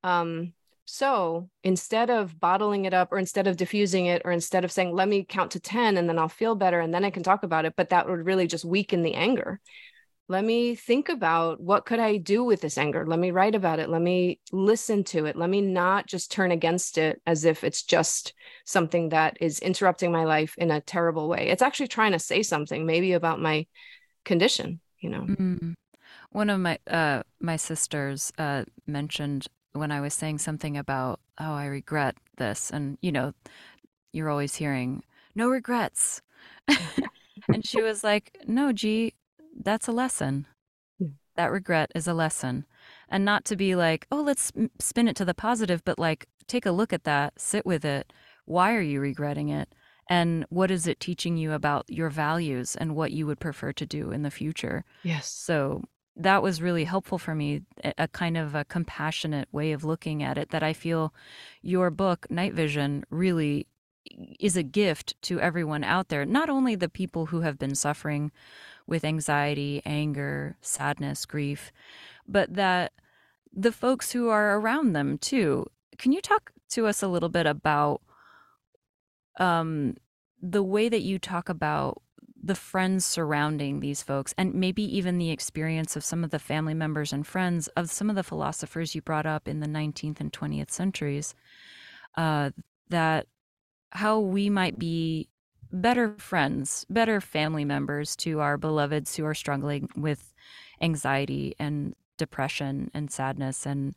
[SPEAKER 3] um so instead of bottling it up or instead of diffusing it or instead of saying let me count to 10 and then i'll feel better and then i can talk about it but that would really just weaken the anger. Let me think about what could i do with this anger? Let me write about it. Let me listen to it. Let me not just turn against it as if it's just something that is interrupting my life in a terrible way. It's actually trying to say something maybe about my condition you know? Mm-hmm.
[SPEAKER 4] one of my uh my sisters uh mentioned when i was saying something about oh i regret this and you know you're always hearing no regrets and she was like no g that's a lesson. Yeah. That regret is a lesson. And not to be like, oh, let's spin it to the positive, but like, take a look at that, sit with it. Why are you regretting it? And what is it teaching you about your values and what you would prefer to do in the future?
[SPEAKER 3] Yes.
[SPEAKER 4] So that was really helpful for me, a kind of a compassionate way of looking at it that I feel your book, Night Vision, really is a gift to everyone out there, not only the people who have been suffering with anxiety, anger, sadness, grief, but that the folks who are around them too. Can you talk to us a little bit about um, the way that you talk about the friends surrounding these folks and maybe even the experience of some of the family members and friends of some of the philosophers you brought up in the 19th and 20th centuries uh, that how we might be better friends, better family members to our beloveds who are struggling with anxiety and depression and sadness and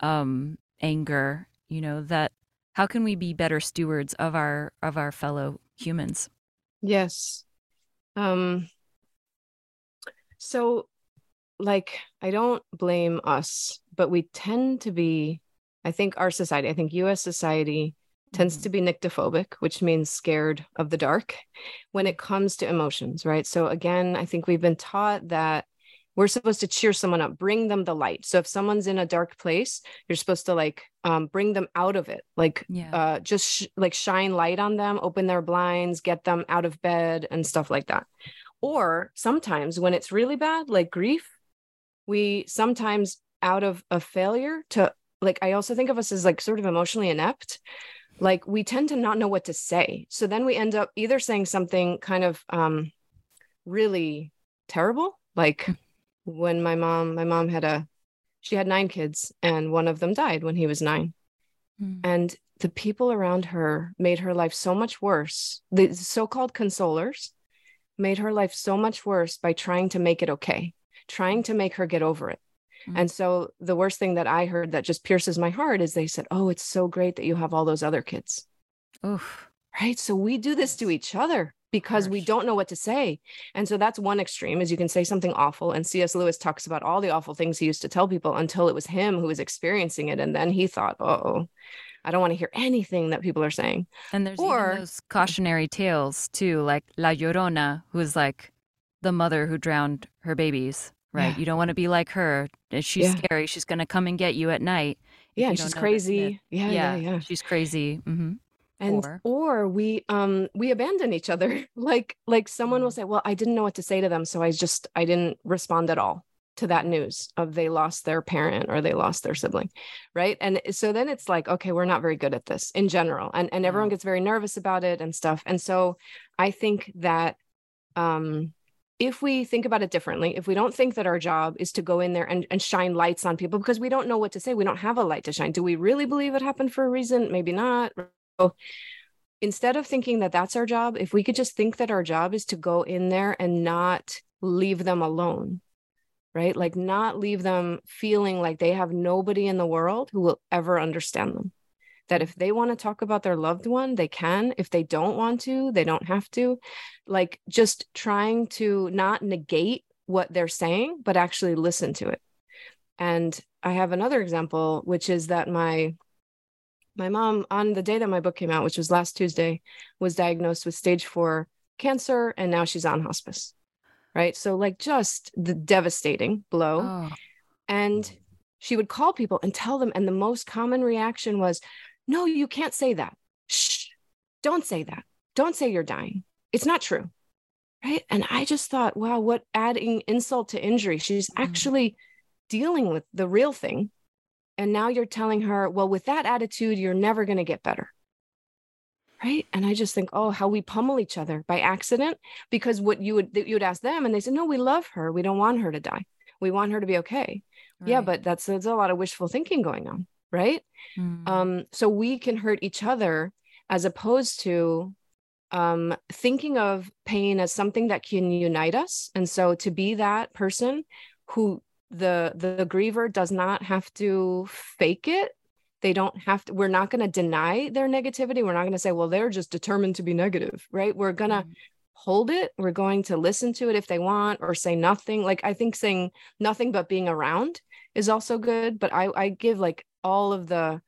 [SPEAKER 4] um, anger. You know that how can we be better stewards of our of our fellow humans?
[SPEAKER 3] Yes. Um. So, like, I don't blame us, but we tend to be. I think our society, I think U.S. society tends to be nyctophobic, which means scared of the dark when it comes to emotions, right? So, again, I think we've been taught that we're supposed to cheer someone up bring them the light. So if someone's in a dark place you're supposed to like um, bring them out of it like
[SPEAKER 4] Yeah.
[SPEAKER 3] uh, just sh- like shine light on them open their blinds get them out of bed and stuff like that. Or sometimes when it's really bad like grief we sometimes out of a failure to like i also think of us as like sort of emotionally inept. Like we tend to not know what to say. So then we end up either saying something kind of um really terrible like when my mom my mom had a she had nine kids and one of them died when he was 9
[SPEAKER 4] Mm.
[SPEAKER 3] and the people around her made her life so much worse. The so-called consolers made her life so much worse by trying to make it okay trying to make her get over it.
[SPEAKER 4] Mm.
[SPEAKER 3] and so the worst thing that i heard that just pierces my heart is they said oh it's so great that you have all those other kids.
[SPEAKER 4] Oof.
[SPEAKER 3] right? So we do this to each other because we don't know what to say and so that's one extreme is you can say something awful and cs lewis talks about all the awful things he used to tell people until it was him who was experiencing it and then he thought oh i don't want to hear anything that people are saying
[SPEAKER 4] And there's
[SPEAKER 3] Or-
[SPEAKER 4] even those cautionary tales too, like La Llorona, who is like the mother who drowned her babies. Right?
[SPEAKER 3] Yeah.
[SPEAKER 4] You don't want to be like her. Uh, She's
[SPEAKER 3] Yeah.
[SPEAKER 4] scary. She's gonna come and get you at night.
[SPEAKER 3] yeah
[SPEAKER 4] you
[SPEAKER 3] and
[SPEAKER 4] don't
[SPEAKER 3] she's
[SPEAKER 4] know this myth.
[SPEAKER 3] crazy yeah yeah yeah
[SPEAKER 4] She's crazy. hmm
[SPEAKER 3] and
[SPEAKER 4] Or-
[SPEAKER 3] or, we um we abandon each other like like someone will
[SPEAKER 4] Mm.
[SPEAKER 3] say well i didn't know what to say to them so i just i didn't respond at all to that news of they lost their parent or they lost their sibling right and so then it's like okay we're not very good at this in general and and everyone gets very nervous about it and stuff and so i think that um if we think about it differently, if we don't think that our job is to go in there and, and shine lights on people because we don't know what to say, we don't have a light to shine. Do we really believe it happened for a reason? Maybe not. So instead of thinking that that's our job, if we could just think that our job is to go in there and not leave them alone, right? Like not leave them feeling like they have nobody in the world who will ever understand them. That if they want to talk about their loved one, they can. If they don't want to, they don't have to. Like just trying to not negate what they're saying, but actually listen to it. And I have another example, which is that my my mom on the day that my book came out which was last tuesday was diagnosed with stage four cancer and now she's on hospice right? So like just the devastating blow.
[SPEAKER 4] Oh.
[SPEAKER 3] and she would call people and tell them and the most common reaction was no you can't say that. Shh. Don't say that. Don't say you're dying. It's not true. Right? And i just thought wow what adding insult to injury. She's
[SPEAKER 4] Mhm.
[SPEAKER 3] actually dealing with the real thing and now you're telling her well with that attitude you're never going to get better. Right? And i just think oh how we pummel each other by accident because what you would you would ask them and they said no we love her. We don't want her to die. We want her to be okay. Yeah but that's there's a lot of wishful thinking going on right?
[SPEAKER 4] Mm.
[SPEAKER 3] um so we can hurt each other as opposed to um thinking of pain as something that can unite us. And so to be that person who the the griever does not have to fake it. They don't have to we're not going to deny their negativity. We're not going to say well they're just determined to be negative right? We're going to
[SPEAKER 4] Mm.
[SPEAKER 3] hold it. We're going to listen to it if they want or say nothing. Like i think saying nothing but being around is also good but i i give like all of the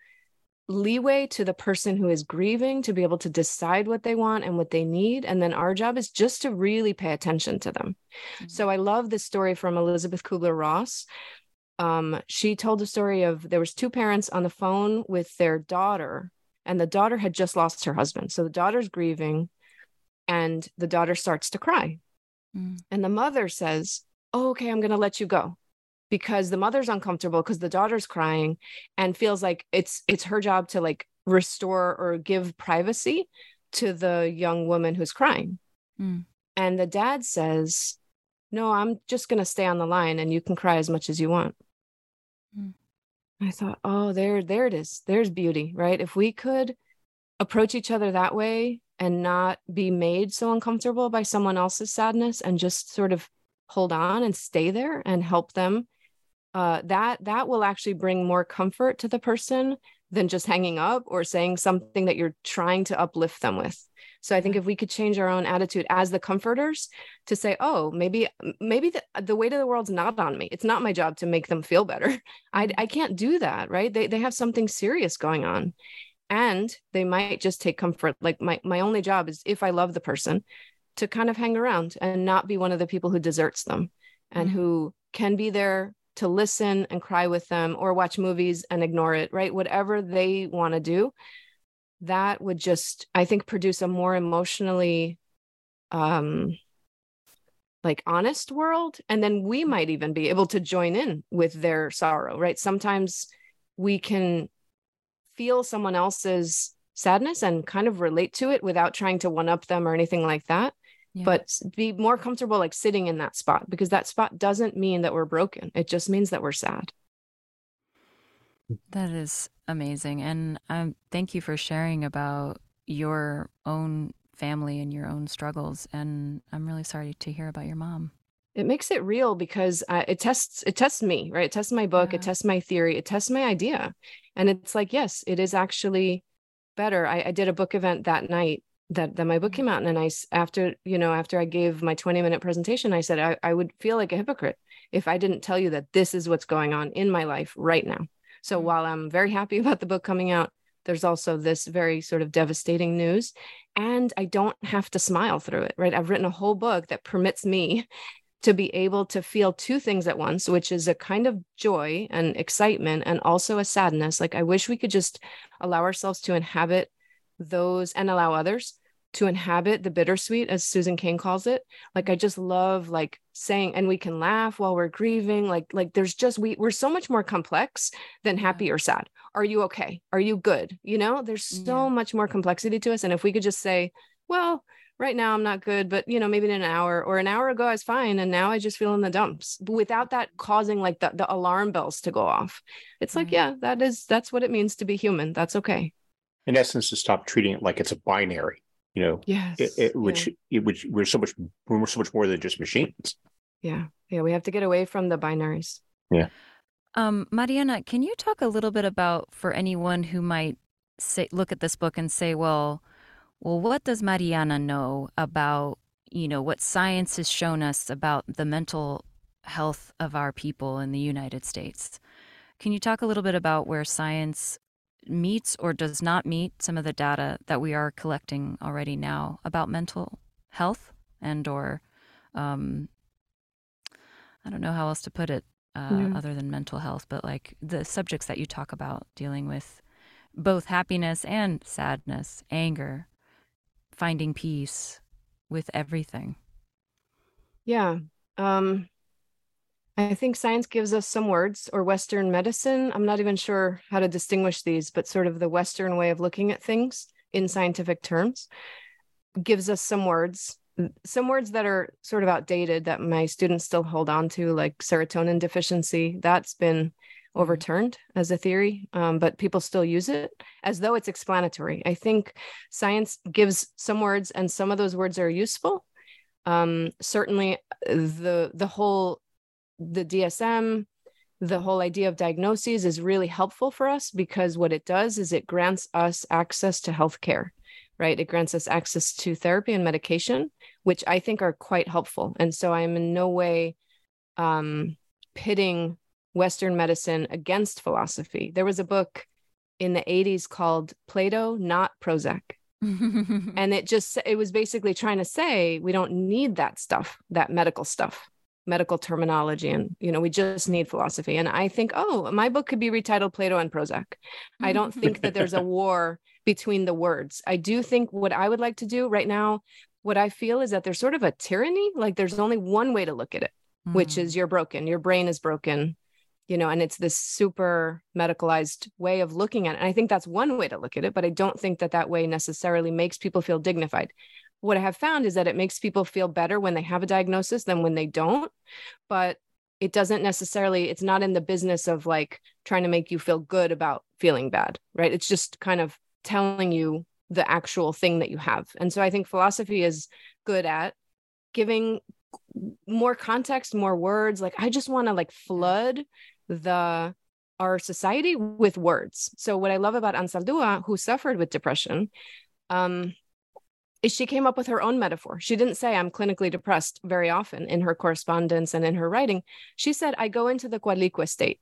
[SPEAKER 3] leeway to the person who is grieving to be able to decide what they want and what they need and then our job is just to really pay attention to them.
[SPEAKER 4] Mhm.
[SPEAKER 3] so i love this story from elizabeth kubler-ross. Um, she told a story of there was two parents on the phone with their daughter and the daughter had just lost her husband. So the daughter's grieving and the daughter starts to cry.
[SPEAKER 4] Mm.
[SPEAKER 3] and the mother says, oh, okay, I'm going to let you go because the mother's uncomfortable because the daughter's crying and feels like it's it's her job to like restore or give privacy to the young woman who's crying.
[SPEAKER 4] Mm.
[SPEAKER 3] And the dad says, no, I'm just going to stay on the line and you can cry as much as you want.
[SPEAKER 4] Mm.
[SPEAKER 3] I thought, oh, there, there it is. There's beauty, right? If we could approach each other that way and not be made so uncomfortable by someone else's sadness and just sort of hold on and stay there and help them uh, that that will actually bring more comfort to the person than just hanging up or saying something that you're trying to uplift them with. So i think if we could change our own attitude as the comforters to say oh maybe maybe the, the weight of the world's not on me. It's not my job to make them feel better. I, I can't do that right? They, they have something serious going on. And they might just take comfort like my, my only job is if i love the person to kind of hang around and not be one of the people who deserts them and mm-hmm. who can be there to listen and cry with them or watch movies and ignore it, right? Whatever they want to do, that would just, I think, produce a more emotionally um like honest world and then we mm. might even be able to join in with their sorrow right sometimes we can feel someone else's sadness and kind of relate to it without trying to one up them or anything like that yeah. but be more comfortable like sitting in that spot because that spot doesn't mean that we're broken. It just means that we're sad.
[SPEAKER 4] That is amazing and um, thank you for sharing about your own family and your own struggles and i'm really sorry to hear about your mom.
[SPEAKER 3] It makes it real because uh, it tests it tests me right? It tests my book yeah. it tests my theory it tests my idea and it's like yes it is actually better. I, I did a book event that night that, that my book came out and I after you know after I gave my 20 minute presentation I said I, I would feel like a hypocrite if I didn't tell you that this is what's going on in my life right now so mm-hmm. while I'm very happy about the book coming out there's also this very sort of devastating news and I don't have to smile through it right I've written a whole book that permits me to be able to feel two things at once, which is a kind of joy and excitement and also a sadness. Like, I wish we could just allow ourselves to inhabit those and allow others to inhabit the bittersweet as susan cain calls it like i just love like saying and we can laugh while we're grieving like like there's just we we're so much more complex than happy or sad are you okay are you good you know there's so yeah. much more complexity to us and if we could just say well right now I'm not good, but you know, maybe in an hour or an hour ago I was fine. And now I just feel in the dumps without that causing like the, the alarm bells to go off. It's like, yeah, that is, that's what it means to be human. That's okay.
[SPEAKER 2] In essence, to stop treating it like it's a binary, you know,
[SPEAKER 3] yes,
[SPEAKER 2] it, it, which, yeah. it, which we're so much, we're so much more than just machines.
[SPEAKER 3] Yeah. Yeah. We have to get away from the binaries.
[SPEAKER 2] Yeah.
[SPEAKER 4] Um, Mariana, can you talk a little bit about for anyone who might say, look at this book and say, well, well, what does Mariana know about, you know, what science has shown us about the mental health of our people in the United States? Can you talk a little bit about where science meets or does not meet some of the data that we are collecting already now about mental health and or um, I don't know how else to put it uh, other than mental health, but like the subjects that you talk about dealing with both happiness and sadness, anger, finding peace with everything?
[SPEAKER 3] Yeah. Um, I think science gives us some words or Western medicine. I'm not even sure how to distinguish these, but sort of the Western way of looking at things in scientific terms gives us some words, some words that are sort of outdated that my students still hold on to, like serotonin deficiency. That's been overturned as a theory, um, but people still use it as though it's explanatory. I think science gives some words, and some of those words are useful. Um, certainly, the the whole the DSM, the whole idea of diagnoses is really helpful for us because what it does is it grants us access to healthcare, right? It grants us access to therapy and medication, which I think are quite helpful. And so I'm in no way um, pitting Western medicine against philosophy. There was a book in the 80s called Plato, Not Prozac. and it just, it was basically trying to say we don't need that stuff, that medical stuff, medical terminology. And, you know, we just need philosophy. And I think, oh, my book could be retitled Plato and Prozac. I don't think that there's a war between the words. I do think what I would like to do right now, what I feel is that there's sort of a tyranny. Like there's only one way to look at it, mm. which is you're broken, your brain is broken you know, and it's this super medicalized way of looking at it. And I think that's one way to look at it, but I don't think that that way necessarily makes people feel dignified. What I have found is that it makes people feel better when they have a diagnosis than when they don't. But it doesn't necessarily, it's not in the business of like trying to make you feel good about feeling bad, right? It's just kind of telling you the actual thing that you have. And so I think philosophy is good at giving more context, more words. Like I just want to like flood the our society with words. So what I love about Anzaldúa, who suffered with depression, um, she came up with her own metaphor. She didn't say I'm clinically depressed very often in her correspondence and in her writing. She said I go into the Coatlicue state.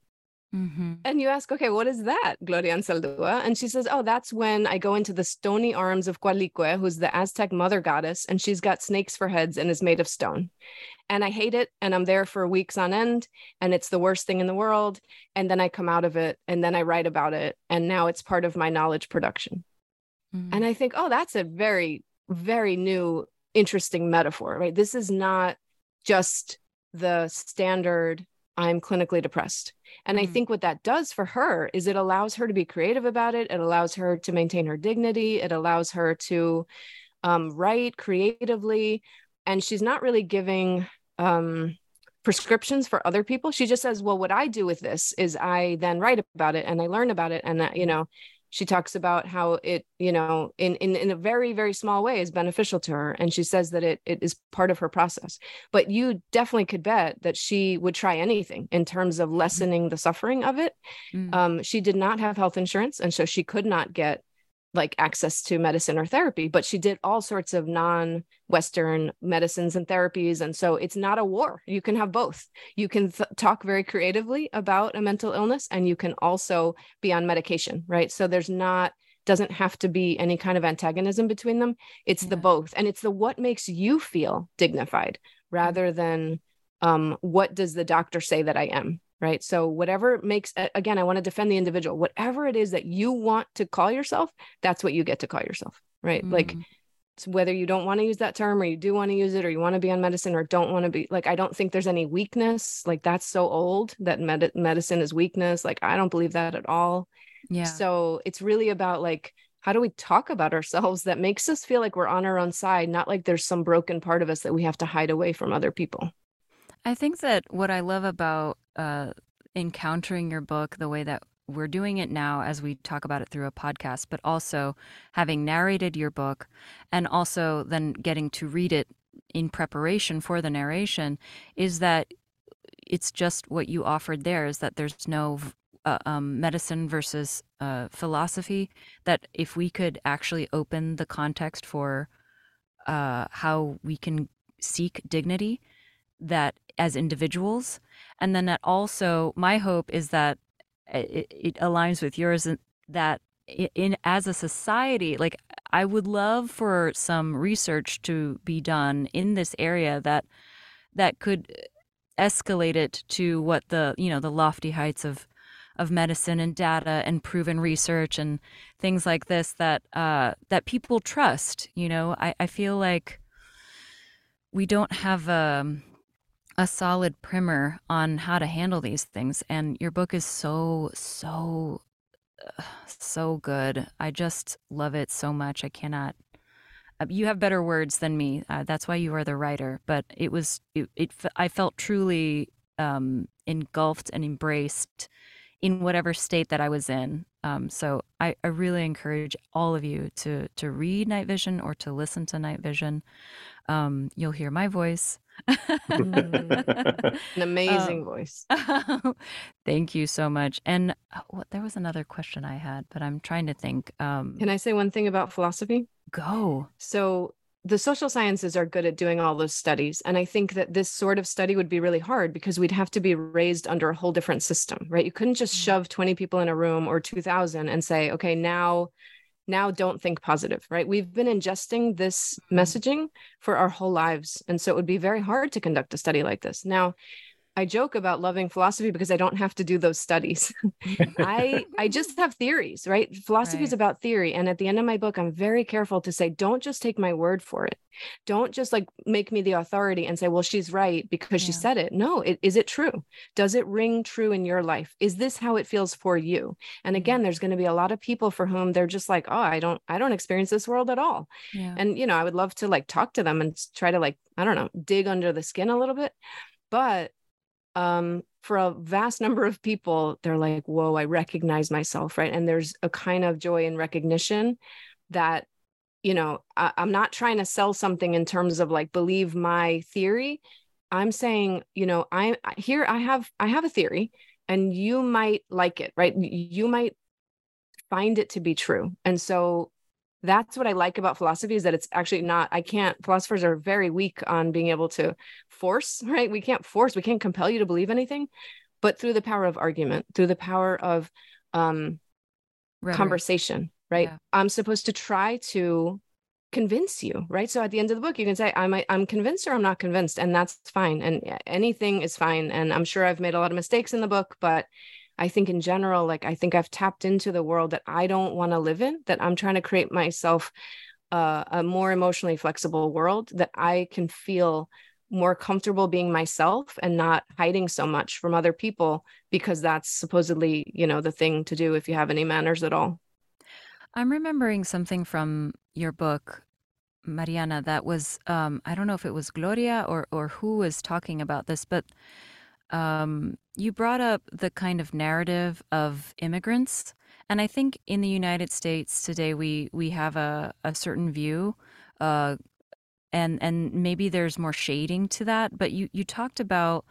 [SPEAKER 3] Mm-hmm. And you ask, okay, what is that, Gloria Anzaldúa? And she says, oh, that's when I go into the stony arms of Coatlicue, who's the Aztec mother goddess, and she's got snakes for heads and is made of stone. And I hate it, and I'm there for weeks on end, and it's the worst thing in the world. And then I come out of it, and then I write about it, and now it's part of my knowledge production. Mm-hmm. And I think, oh, that's a very, very new, interesting metaphor, right? This is not just the standard I'm clinically depressed. And mm I think what that does for her is it allows her to be creative about it. It allows her to maintain her dignity. It allows her to um, write creatively. And she's not really giving um, prescriptions for other people. She just says, well, what I do with this is I then write about it and I learn about it. And, uh, you know, she talks about how it you know in, in in a very very small way is beneficial to her and she says that it it is part of her process but you definitely could bet that she would try anything in terms of mm-hmm. lessening the suffering of it mm. um, she did not have health insurance and so she could not get like access to medicine or therapy, but she did all sorts of non Western medicines and therapies. And so it's not a war. You can have both. You can th- talk very creatively about a mental illness and you can also be on medication, right? So there's not, doesn't have to be any kind of antagonism between them. It's yeah. the both. And it's the what makes you feel dignified rather than um, what does the doctor say that I am, right? So whatever makes again i want to defend the individual. Whatever it is that you want to call yourself that's what you get to call yourself right? Mm-hmm. like whether you don't want to use that term or you do want to use it or you want to be on medicine or don't want to be like i don't think there's any weakness. Like that's so old that med- medicine is weakness. Like i don't believe that at all. Yeah. So it's really about like how do we talk about ourselves that makes us feel like we're on our own side not like there's some broken part of us that we have to hide away from other people
[SPEAKER 4] I think that what I love about uh, encountering your book the way that we're doing it now as we talk about it through a podcast, but also having narrated your book and also then getting to read it in preparation for the narration is that it's just what you offered there is that there's no uh, um, medicine versus uh, philosophy. That if we could actually open the context for uh, how we can seek dignity, that as individuals and then that also my hope is that it, it aligns with yours that in as a society like i would love for some research to be done in this area that that could escalate it to what the you know the lofty heights of of medicine and data and proven research and things like this that uh, that people trust. You know, I, I feel like we don't have um, a solid primer on how to handle these things. And your book is so, so, uh, so good. I just love it so much. I cannot. Uh, you have better words than me. Uh, that's why you are the writer. But it was, it, it I felt truly um, engulfed and embraced in whatever state that I was in. Um, so I, I really encourage all of you to to read Night Vision or to listen to Night Vision. Um, you'll hear my voice.
[SPEAKER 3] An amazing um, voice.
[SPEAKER 4] thank you so much. And what, there was another question I had, but I'm trying to think. Um,
[SPEAKER 3] Can I say one thing about philosophy?
[SPEAKER 4] Go.
[SPEAKER 3] So the social sciences are good at doing all those studies. And I think that this sort of study would be really hard because we'd have to be raised under a whole different system, right? You couldn't just mm. shove 20 people in a room or 2000 and say, okay, now now don't think positive, right? We've been ingesting this mm-hmm. messaging for our whole lives. And so it would be very hard to conduct a study like this. Now, I joke about loving philosophy because I don't have to do those studies. I I just have theories, right? Philosophy right. is about theory and at the end of my book I'm very careful to say don't just take my word for it. Don't just like make me the authority and say well she's right because yeah. she said it. No, it, is it true? Does it ring true in your life? Is this how it feels for you? And again there's going to be a lot of people for whom they're just like oh I don't I don't experience this world at all. Yeah. And you know I would love to like talk to them and try to like I don't know dig under the skin a little bit. But um, for a vast number of people, they're like, whoa, I recognize myself, right? And there's a kind of joy and recognition that, you know, I, I'm not trying to sell something in terms of like, believe my theory. I'm saying, you know, I here I have I have a theory and you might like it, right? You might find it to be true. And so that's what I like about philosophy is that it's actually not, I can't, philosophers are very weak on being able to force, right? We can't force, we can't compel you to believe anything. but through the power of argument, through the power of um, conversation, right? Yeah. I'm supposed to try to convince you, right? So at the end of the book, you can say, I'm, I'm convinced or I'm not convinced, and that's fine. And anything is fine. And I'm sure I've made a lot of mistakes in the book, but I think in general, like I think I've tapped into the world that I don't want to live in, that I'm trying to create myself uh, a more emotionally flexible world that I can feel more comfortable being myself and not hiding so much from other people because that's supposedly, you know, the thing to do if you have any manners at all.
[SPEAKER 4] I'm remembering something from your book, Mariana, that was um, I don't know if it was Gloria or or who was talking about this, but um, you brought up the kind of narrative of immigrants, and I think in the United States today we we have a, a certain view, uh, and and maybe there's more shading to that. But you you talked about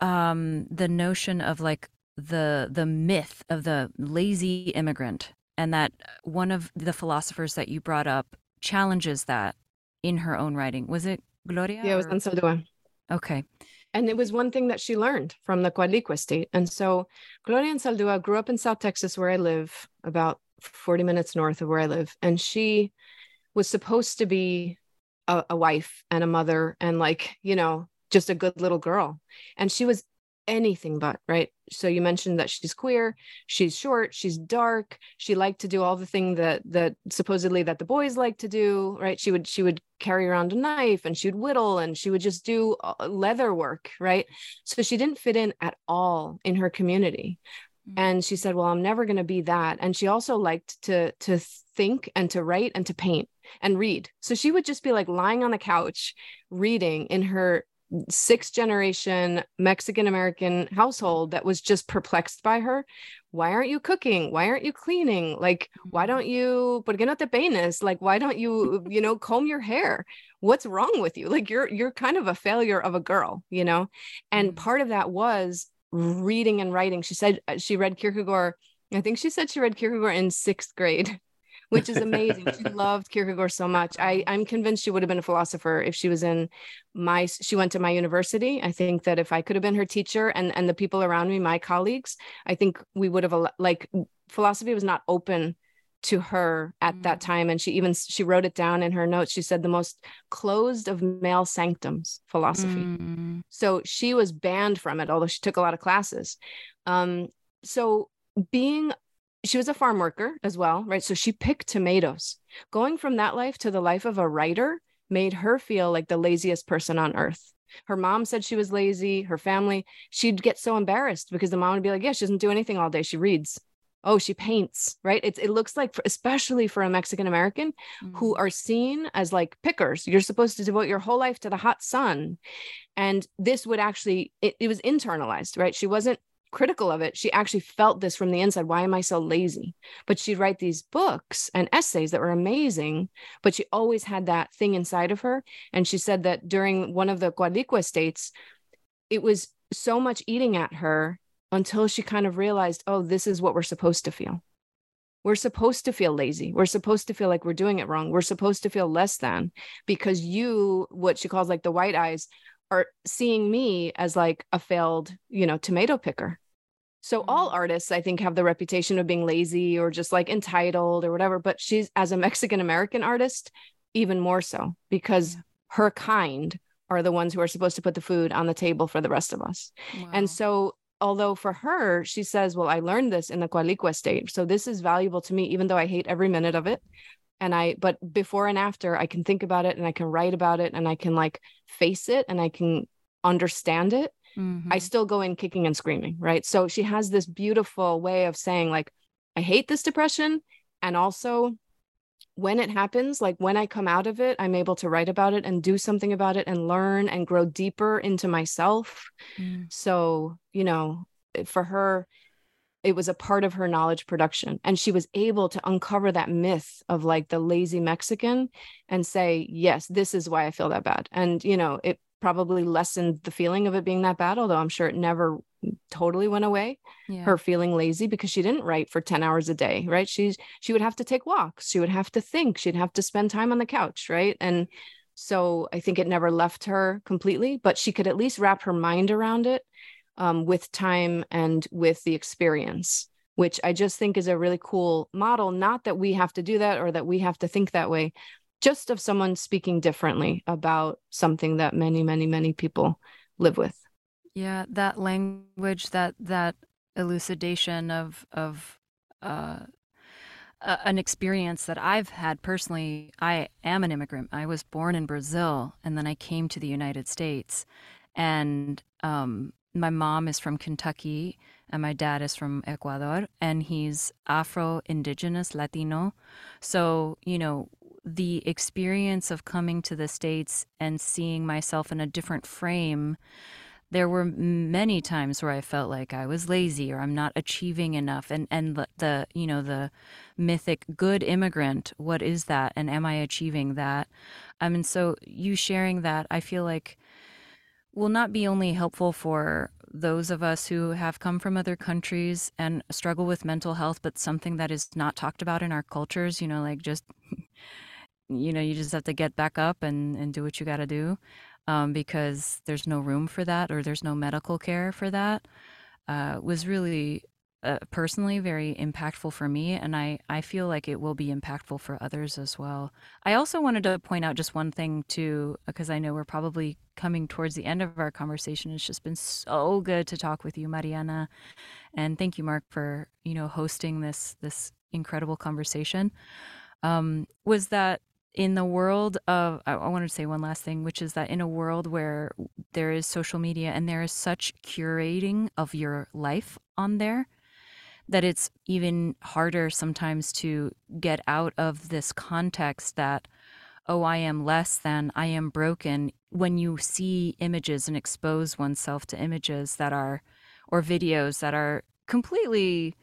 [SPEAKER 4] um, the notion of like the the myth of the lazy immigrant, and that one of the philosophers that you brought up challenges that in her own writing. Was it Gloria?
[SPEAKER 3] Yeah, it was Anzaldúa.
[SPEAKER 4] Okay
[SPEAKER 3] and it was one thing that she learned from the Coatlicue state. And so Gloria Anzaldúa grew up in South Texas, where I live, about 40 minutes north of where I live. And she was supposed to be a, a wife and a mother and like, you know, just a good little girl. And she was anything but right? So you mentioned that she's queer she's short she's dark she liked to do all the thing that that supposedly that the boys like to do right? She would she would carry around a knife and she would whittle and she would just do uh, leather work right? So she didn't fit in at all in her community. Mm-hmm. and she said well i'm never going to be that. And she also liked to to think and to write and to paint and read. So she would just be like lying on the couch reading in her sixth generation Mexican American household that was just perplexed by her. Why aren't you cooking? Why aren't you cleaning? Like, why mm-hmm. don't you, ¿por qué no te peines? Like, why don't you, you know, comb your hair? What's wrong with you? Like, you're, you're kind of a failure of a girl, you know? And mm-hmm. part of that was reading and writing. She said uh, she read Kierkegaard. I think she said she read Kierkegaard in sixth grade which is amazing. she loved Kierkegaard so much. I, I'm convinced she would have been a philosopher if she was in my, she went to my university. I think that if I could have been her teacher and, and the people around me, my colleagues, I think we would have, like, philosophy was not open to her at mm. that time and she even she wrote it down in her notes she said the most closed of male sanctums philosophy mm. so she was banned from it although she took a lot of classes um so being she was a farm worker as well, right? So she picked tomatoes. Going from that life to the life of a writer made her feel like the laziest person on earth. Her mom said she was lazy, her family, she'd get so embarrassed because the mom would be like, Yeah, she doesn't do anything all day. She reads. Oh, she paints, right? It, it looks like, especially for a Mexican American mm-hmm. who are seen as like pickers, you're supposed to devote your whole life to the hot sun. And this would actually, it, it was internalized, right? She wasn't critical of it, she actually felt this from the inside. Why am I so lazy? But she'd write these books and essays that were amazing, but she always had that thing inside of her. And she said that during one of the Coatlicue states, it was so much eating at her until she kind of realized, oh, this is what we're supposed to feel. We're supposed to feel lazy. We're supposed to feel like we're doing it wrong. We're supposed to feel less than because you, what she calls like the white eyes, are seeing me as like a failed, you know, tomato picker. So all mm-hmm. artists, I think, have the reputation of being lazy or just like entitled or whatever. But she's as a Mexican American artist, even more so because yeah. her kind are the ones who are supposed to put the food on the table for the rest of us. Wow. And so although for her, she says, Well, I learned this in the Coatlicue state. So this is valuable to me, even though I hate every minute of it and i but before and after i can think about it and i can write about it and i can like face it and i can understand it mm-hmm. i still go in kicking and screaming right so she has this beautiful way of saying like i hate this depression and also when it happens like when i come out of it i'm able to write about it and do something about it and learn and grow deeper into myself mm. so you know for her it was a part of her knowledge production and she was able to uncover that myth of like the lazy mexican and say yes this is why i feel that bad. And you know it probably lessened the feeling of it being that bad although i'm sure it never totally went away yeah. her feeling lazy because she didn't write for 10 hours a day right? She's she would have to take walks she would have to think she'd have to spend time on the couch right? And so i think it never left her completely but she could at least wrap her mind around it um, with time and with the experience which i just think is a really cool model not that we have to do that or that we have to think that way just of someone speaking differently about something that many many many people live with
[SPEAKER 4] yeah that language that that elucidation of of uh an experience that I've had personally. I am an immigrant. I was born in Brazil and then I came to the United States. And um, my mom is from Kentucky and my dad is from Ecuador and he's Afro Indigenous Latino. So, you know, the experience of coming to the States and seeing myself in a different frame there were many times where I felt like I was lazy or I'm not achieving enough. And and the, you know the mythic good immigrant, what is that? And am I achieving that? Um, I mean, so you sharing that, I feel like will not be only helpful for those of us who have come from other countries and struggle with mental health, but something that is not talked about in our cultures. You know, like just you know, you just have to get back up and and do what you got to do um, because there's no room for that or there's no medical care for that uh, was really uh, personally very impactful for me and I, I feel like it will be impactful for others as well. I also wanted to point out just one thing too because i know we're probably coming towards the end of our conversation. It's just been so good to talk with you mariana and thank you mark for you know hosting this this incredible conversation. Um, was that in the world of I, I wanted to say one last thing which is that in a world where there is social media and there is such curating of your life on there that it's even harder sometimes to get out of this context that oh i am less than i am broken when you see images and expose oneself to images that are or videos that are completely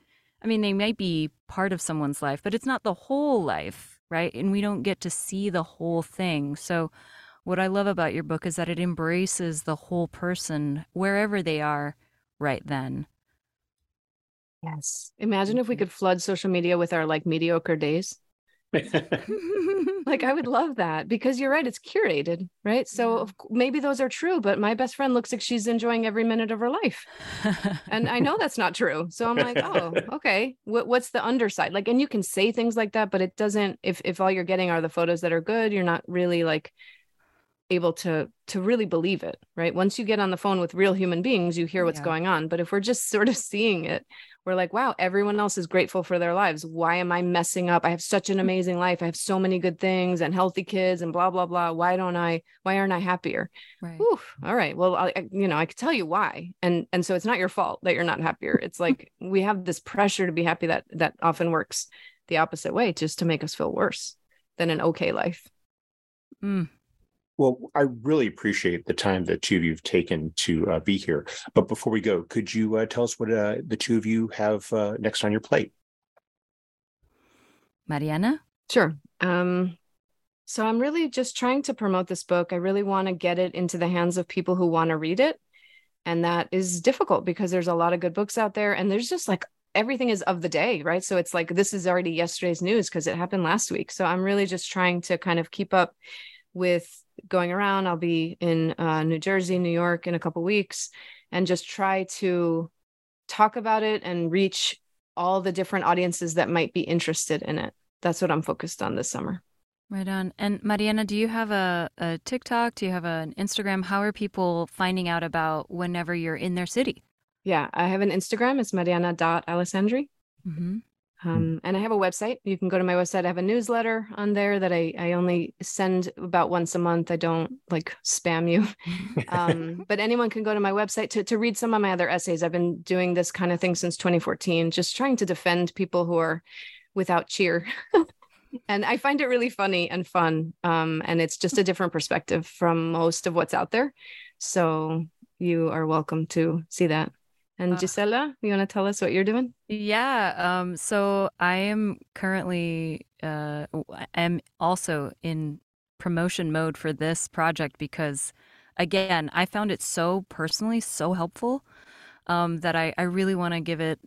[SPEAKER 4] i mean they might be part of someone's life but it's not the whole life right? And we don't get to see the whole thing. So, what I love about your book is that it embraces the whole person wherever they are right then.
[SPEAKER 3] Yes. Imagine if we could flood social media with our like mediocre days. like I would love that because you're right, it's curated, right? So maybe those are true, but my best friend looks like she's enjoying every minute of her life, and I know that's not true. So I'm like, oh, okay. What, what's the underside? Like, and you can say things like that, but it doesn't. If if all you're getting are the photos that are good, you're not really like able to to really believe it right once you get on the phone with real human beings you hear what's yeah. going on but if we're just sort of seeing it we're like wow everyone else is grateful for their lives. Why am i messing up? I have such an mm. amazing life. I have so many good things and healthy kids and blah blah blah. Why don't i why aren't i happier? Right. Whew, all right. Well I, you know i could tell you why. And and so it's not your fault that you're not happier. It's like we have this pressure to be happy that that often works the opposite way just to make us feel worse than an okay life.
[SPEAKER 2] Mm. Well, I really appreciate the time that two of you have taken to uh, be here. But before we go, could you uh, tell us what uh, the two of you have uh, next on your plate?
[SPEAKER 4] Mariana?
[SPEAKER 3] Sure. Um, so I'm really just trying to promote this book. I really want to get it into the hands of people who want to read it. And that is difficult because there's a lot of good books out there and there's just like everything is of the day, right? So it's like this is already yesterday's news because it happened last week. So I'm really just trying to kind of keep up with going around. I'll be in uh, New Jersey, New York in a couple weeks, and just try to talk about it and reach all the different audiences that might be interested in it. That's what I'm focused on this summer.
[SPEAKER 4] Right on. And Mariana, do you have a, a TikTok? Do you have an Instagram? How are people finding out about whenever you're in their city?
[SPEAKER 3] Yeah, I have an Instagram. It's mariana.alessandri. Mm-hmm. Hmm. Um, and I have a website. You can go to my website. I have a newsletter on there that I, I only send about once a month. I don't like spam you. um, but anyone can go to my website to, to read some of my other essays. I've been doing this kind of thing since 2014, just trying to defend people who are without cheer. and I find it really funny and fun. Um, and it's just a different perspective from most of what's out there. So you are welcome to see that. And Gisela, you want to tell us what you're doing?
[SPEAKER 4] Yeah. Um, so I am currently uh, am also in promotion mode for this project because, again, I found it so personally so helpful um, that I, I really want to give it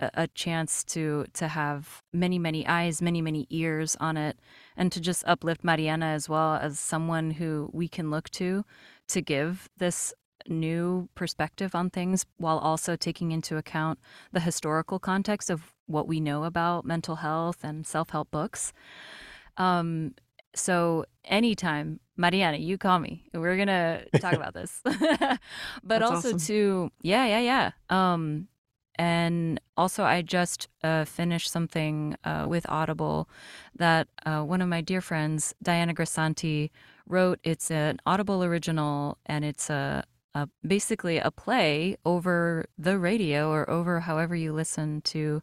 [SPEAKER 4] a, a chance to to have many many eyes, many many ears on it, and to just uplift Mariana as well as someone who we can look to to give this new perspective on things while also taking into account the historical context of what we know about mental health and self-help books. Um, so anytime, Mariana, you call me. We're gonna talk about this. but
[SPEAKER 3] That's
[SPEAKER 4] also
[SPEAKER 3] awesome.
[SPEAKER 4] to yeah, yeah, yeah. Um, and also I just uh, finished something uh, with Audible that uh, one of my dear friends, Diana Grisanti, wrote. It's an Audible original, and it's a, a basically a play over the radio or over however you listen to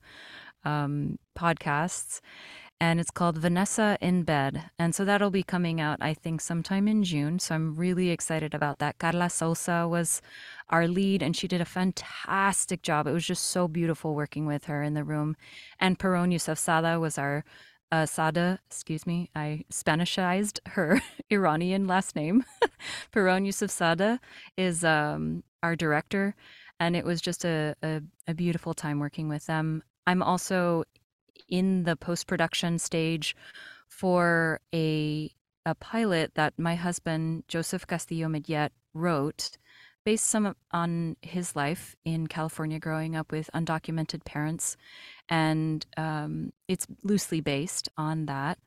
[SPEAKER 4] um, podcasts and it's called Vanessa in Bed. And so that'll be coming out, I think, sometime in June. So I'm really excited about that. Carla Sosa was our lead, and she did a fantastic job. It was just so beautiful working with her in the room. And Peron Yusuf Sada was our uh, Sada, excuse me, I Spanishized her Iranian last name. Pirronne Yousefzadeh is um, our director, and it was just a, a, a beautiful time working with them. I'm also in the post production stage for a a pilot that my husband Joseph Castillo Midyett wrote based some on his life in California growing up with undocumented parents. And um, it's loosely based on that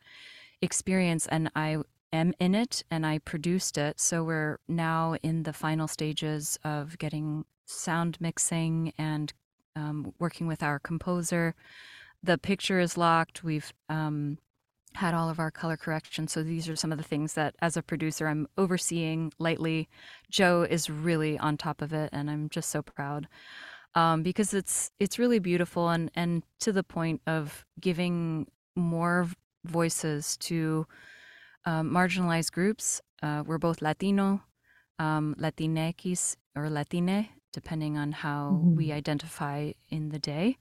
[SPEAKER 4] experience and I am in it and I produced it. So we're now in the final stages of getting sound mixing and um, working with our composer. The picture is locked. We've um, had all of our color correction. So these are some of the things that, as a producer, I'm overseeing lightly. Joe is really on top of it, and I'm just so proud um, because it's it's really beautiful and and to the point of giving more voices to um, marginalized groups. Uh, we're both Latino, um, Latinx, or Latine, depending on how mm-hmm. we identify in the day.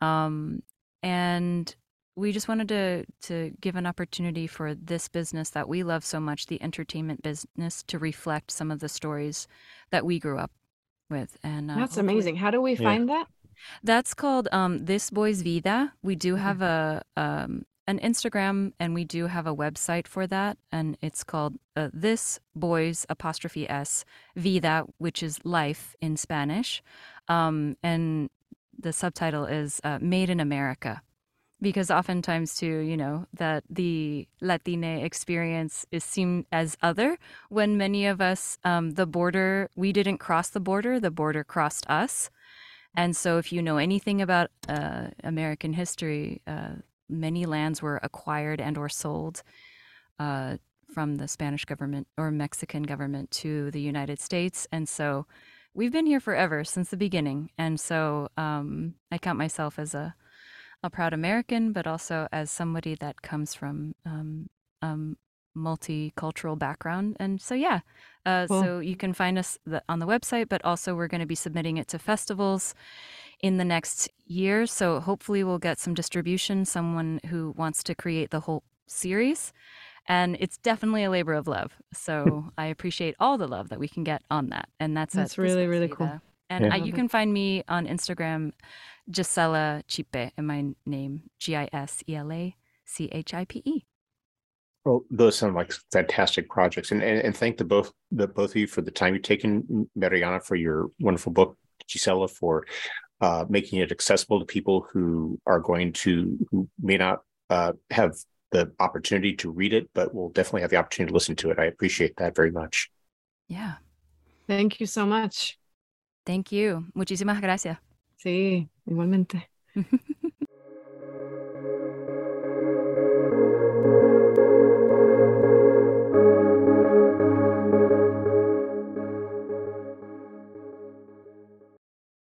[SPEAKER 4] Um, and we just wanted to to give an opportunity for this business that we love so much the entertainment business to reflect some of the stories that we grew up with and
[SPEAKER 3] uh, that's amazing. How do we find yeah. that?
[SPEAKER 4] That's called um, this boy's vida. We do have a um, an instagram and we do have a website for that and it's called uh, this boys apostrophe s vida which is life in spanish. Um, and the subtitle is uh, Made in America. Because oftentimes, too, you know, that the Latine experience is seen as other when many of us, um, the border, we didn't cross the border, the border crossed us. And so, if you know anything about uh, American history, uh, many lands were acquired and or sold uh, from the Spanish government or Mexican government to the United States. And so we've been here forever since the beginning, and so um, I count myself as a a proud American, but also as somebody that comes from um, um, multicultural background. And so, yeah, uh, cool. so you can find us on the website, but also we're going to be submitting it to festivals in the next year. So hopefully, we'll get some distribution. Someone who wants to create the whole series and it's definitely a labor of love. So I appreciate all the love that we can get on that, and that's
[SPEAKER 3] that's really really cool.
[SPEAKER 4] And yeah. I, you can find me on Instagram, Gisela Chipe, and my name G I S E L A C H I P E.
[SPEAKER 2] Well, those sound like fantastic projects, and, and and thank the both the both of you for the time you've taken, Mariana, for your wonderful book, Gisela, for uh, making it accessible to people who are going to who may not uh, have the opportunity to read it, but we'll definitely have the opportunity to listen to it. I appreciate that very much.
[SPEAKER 4] Yeah.
[SPEAKER 3] Thank you so much.
[SPEAKER 4] Thank you. Muchísimas gracias.
[SPEAKER 3] Sí, igualmente.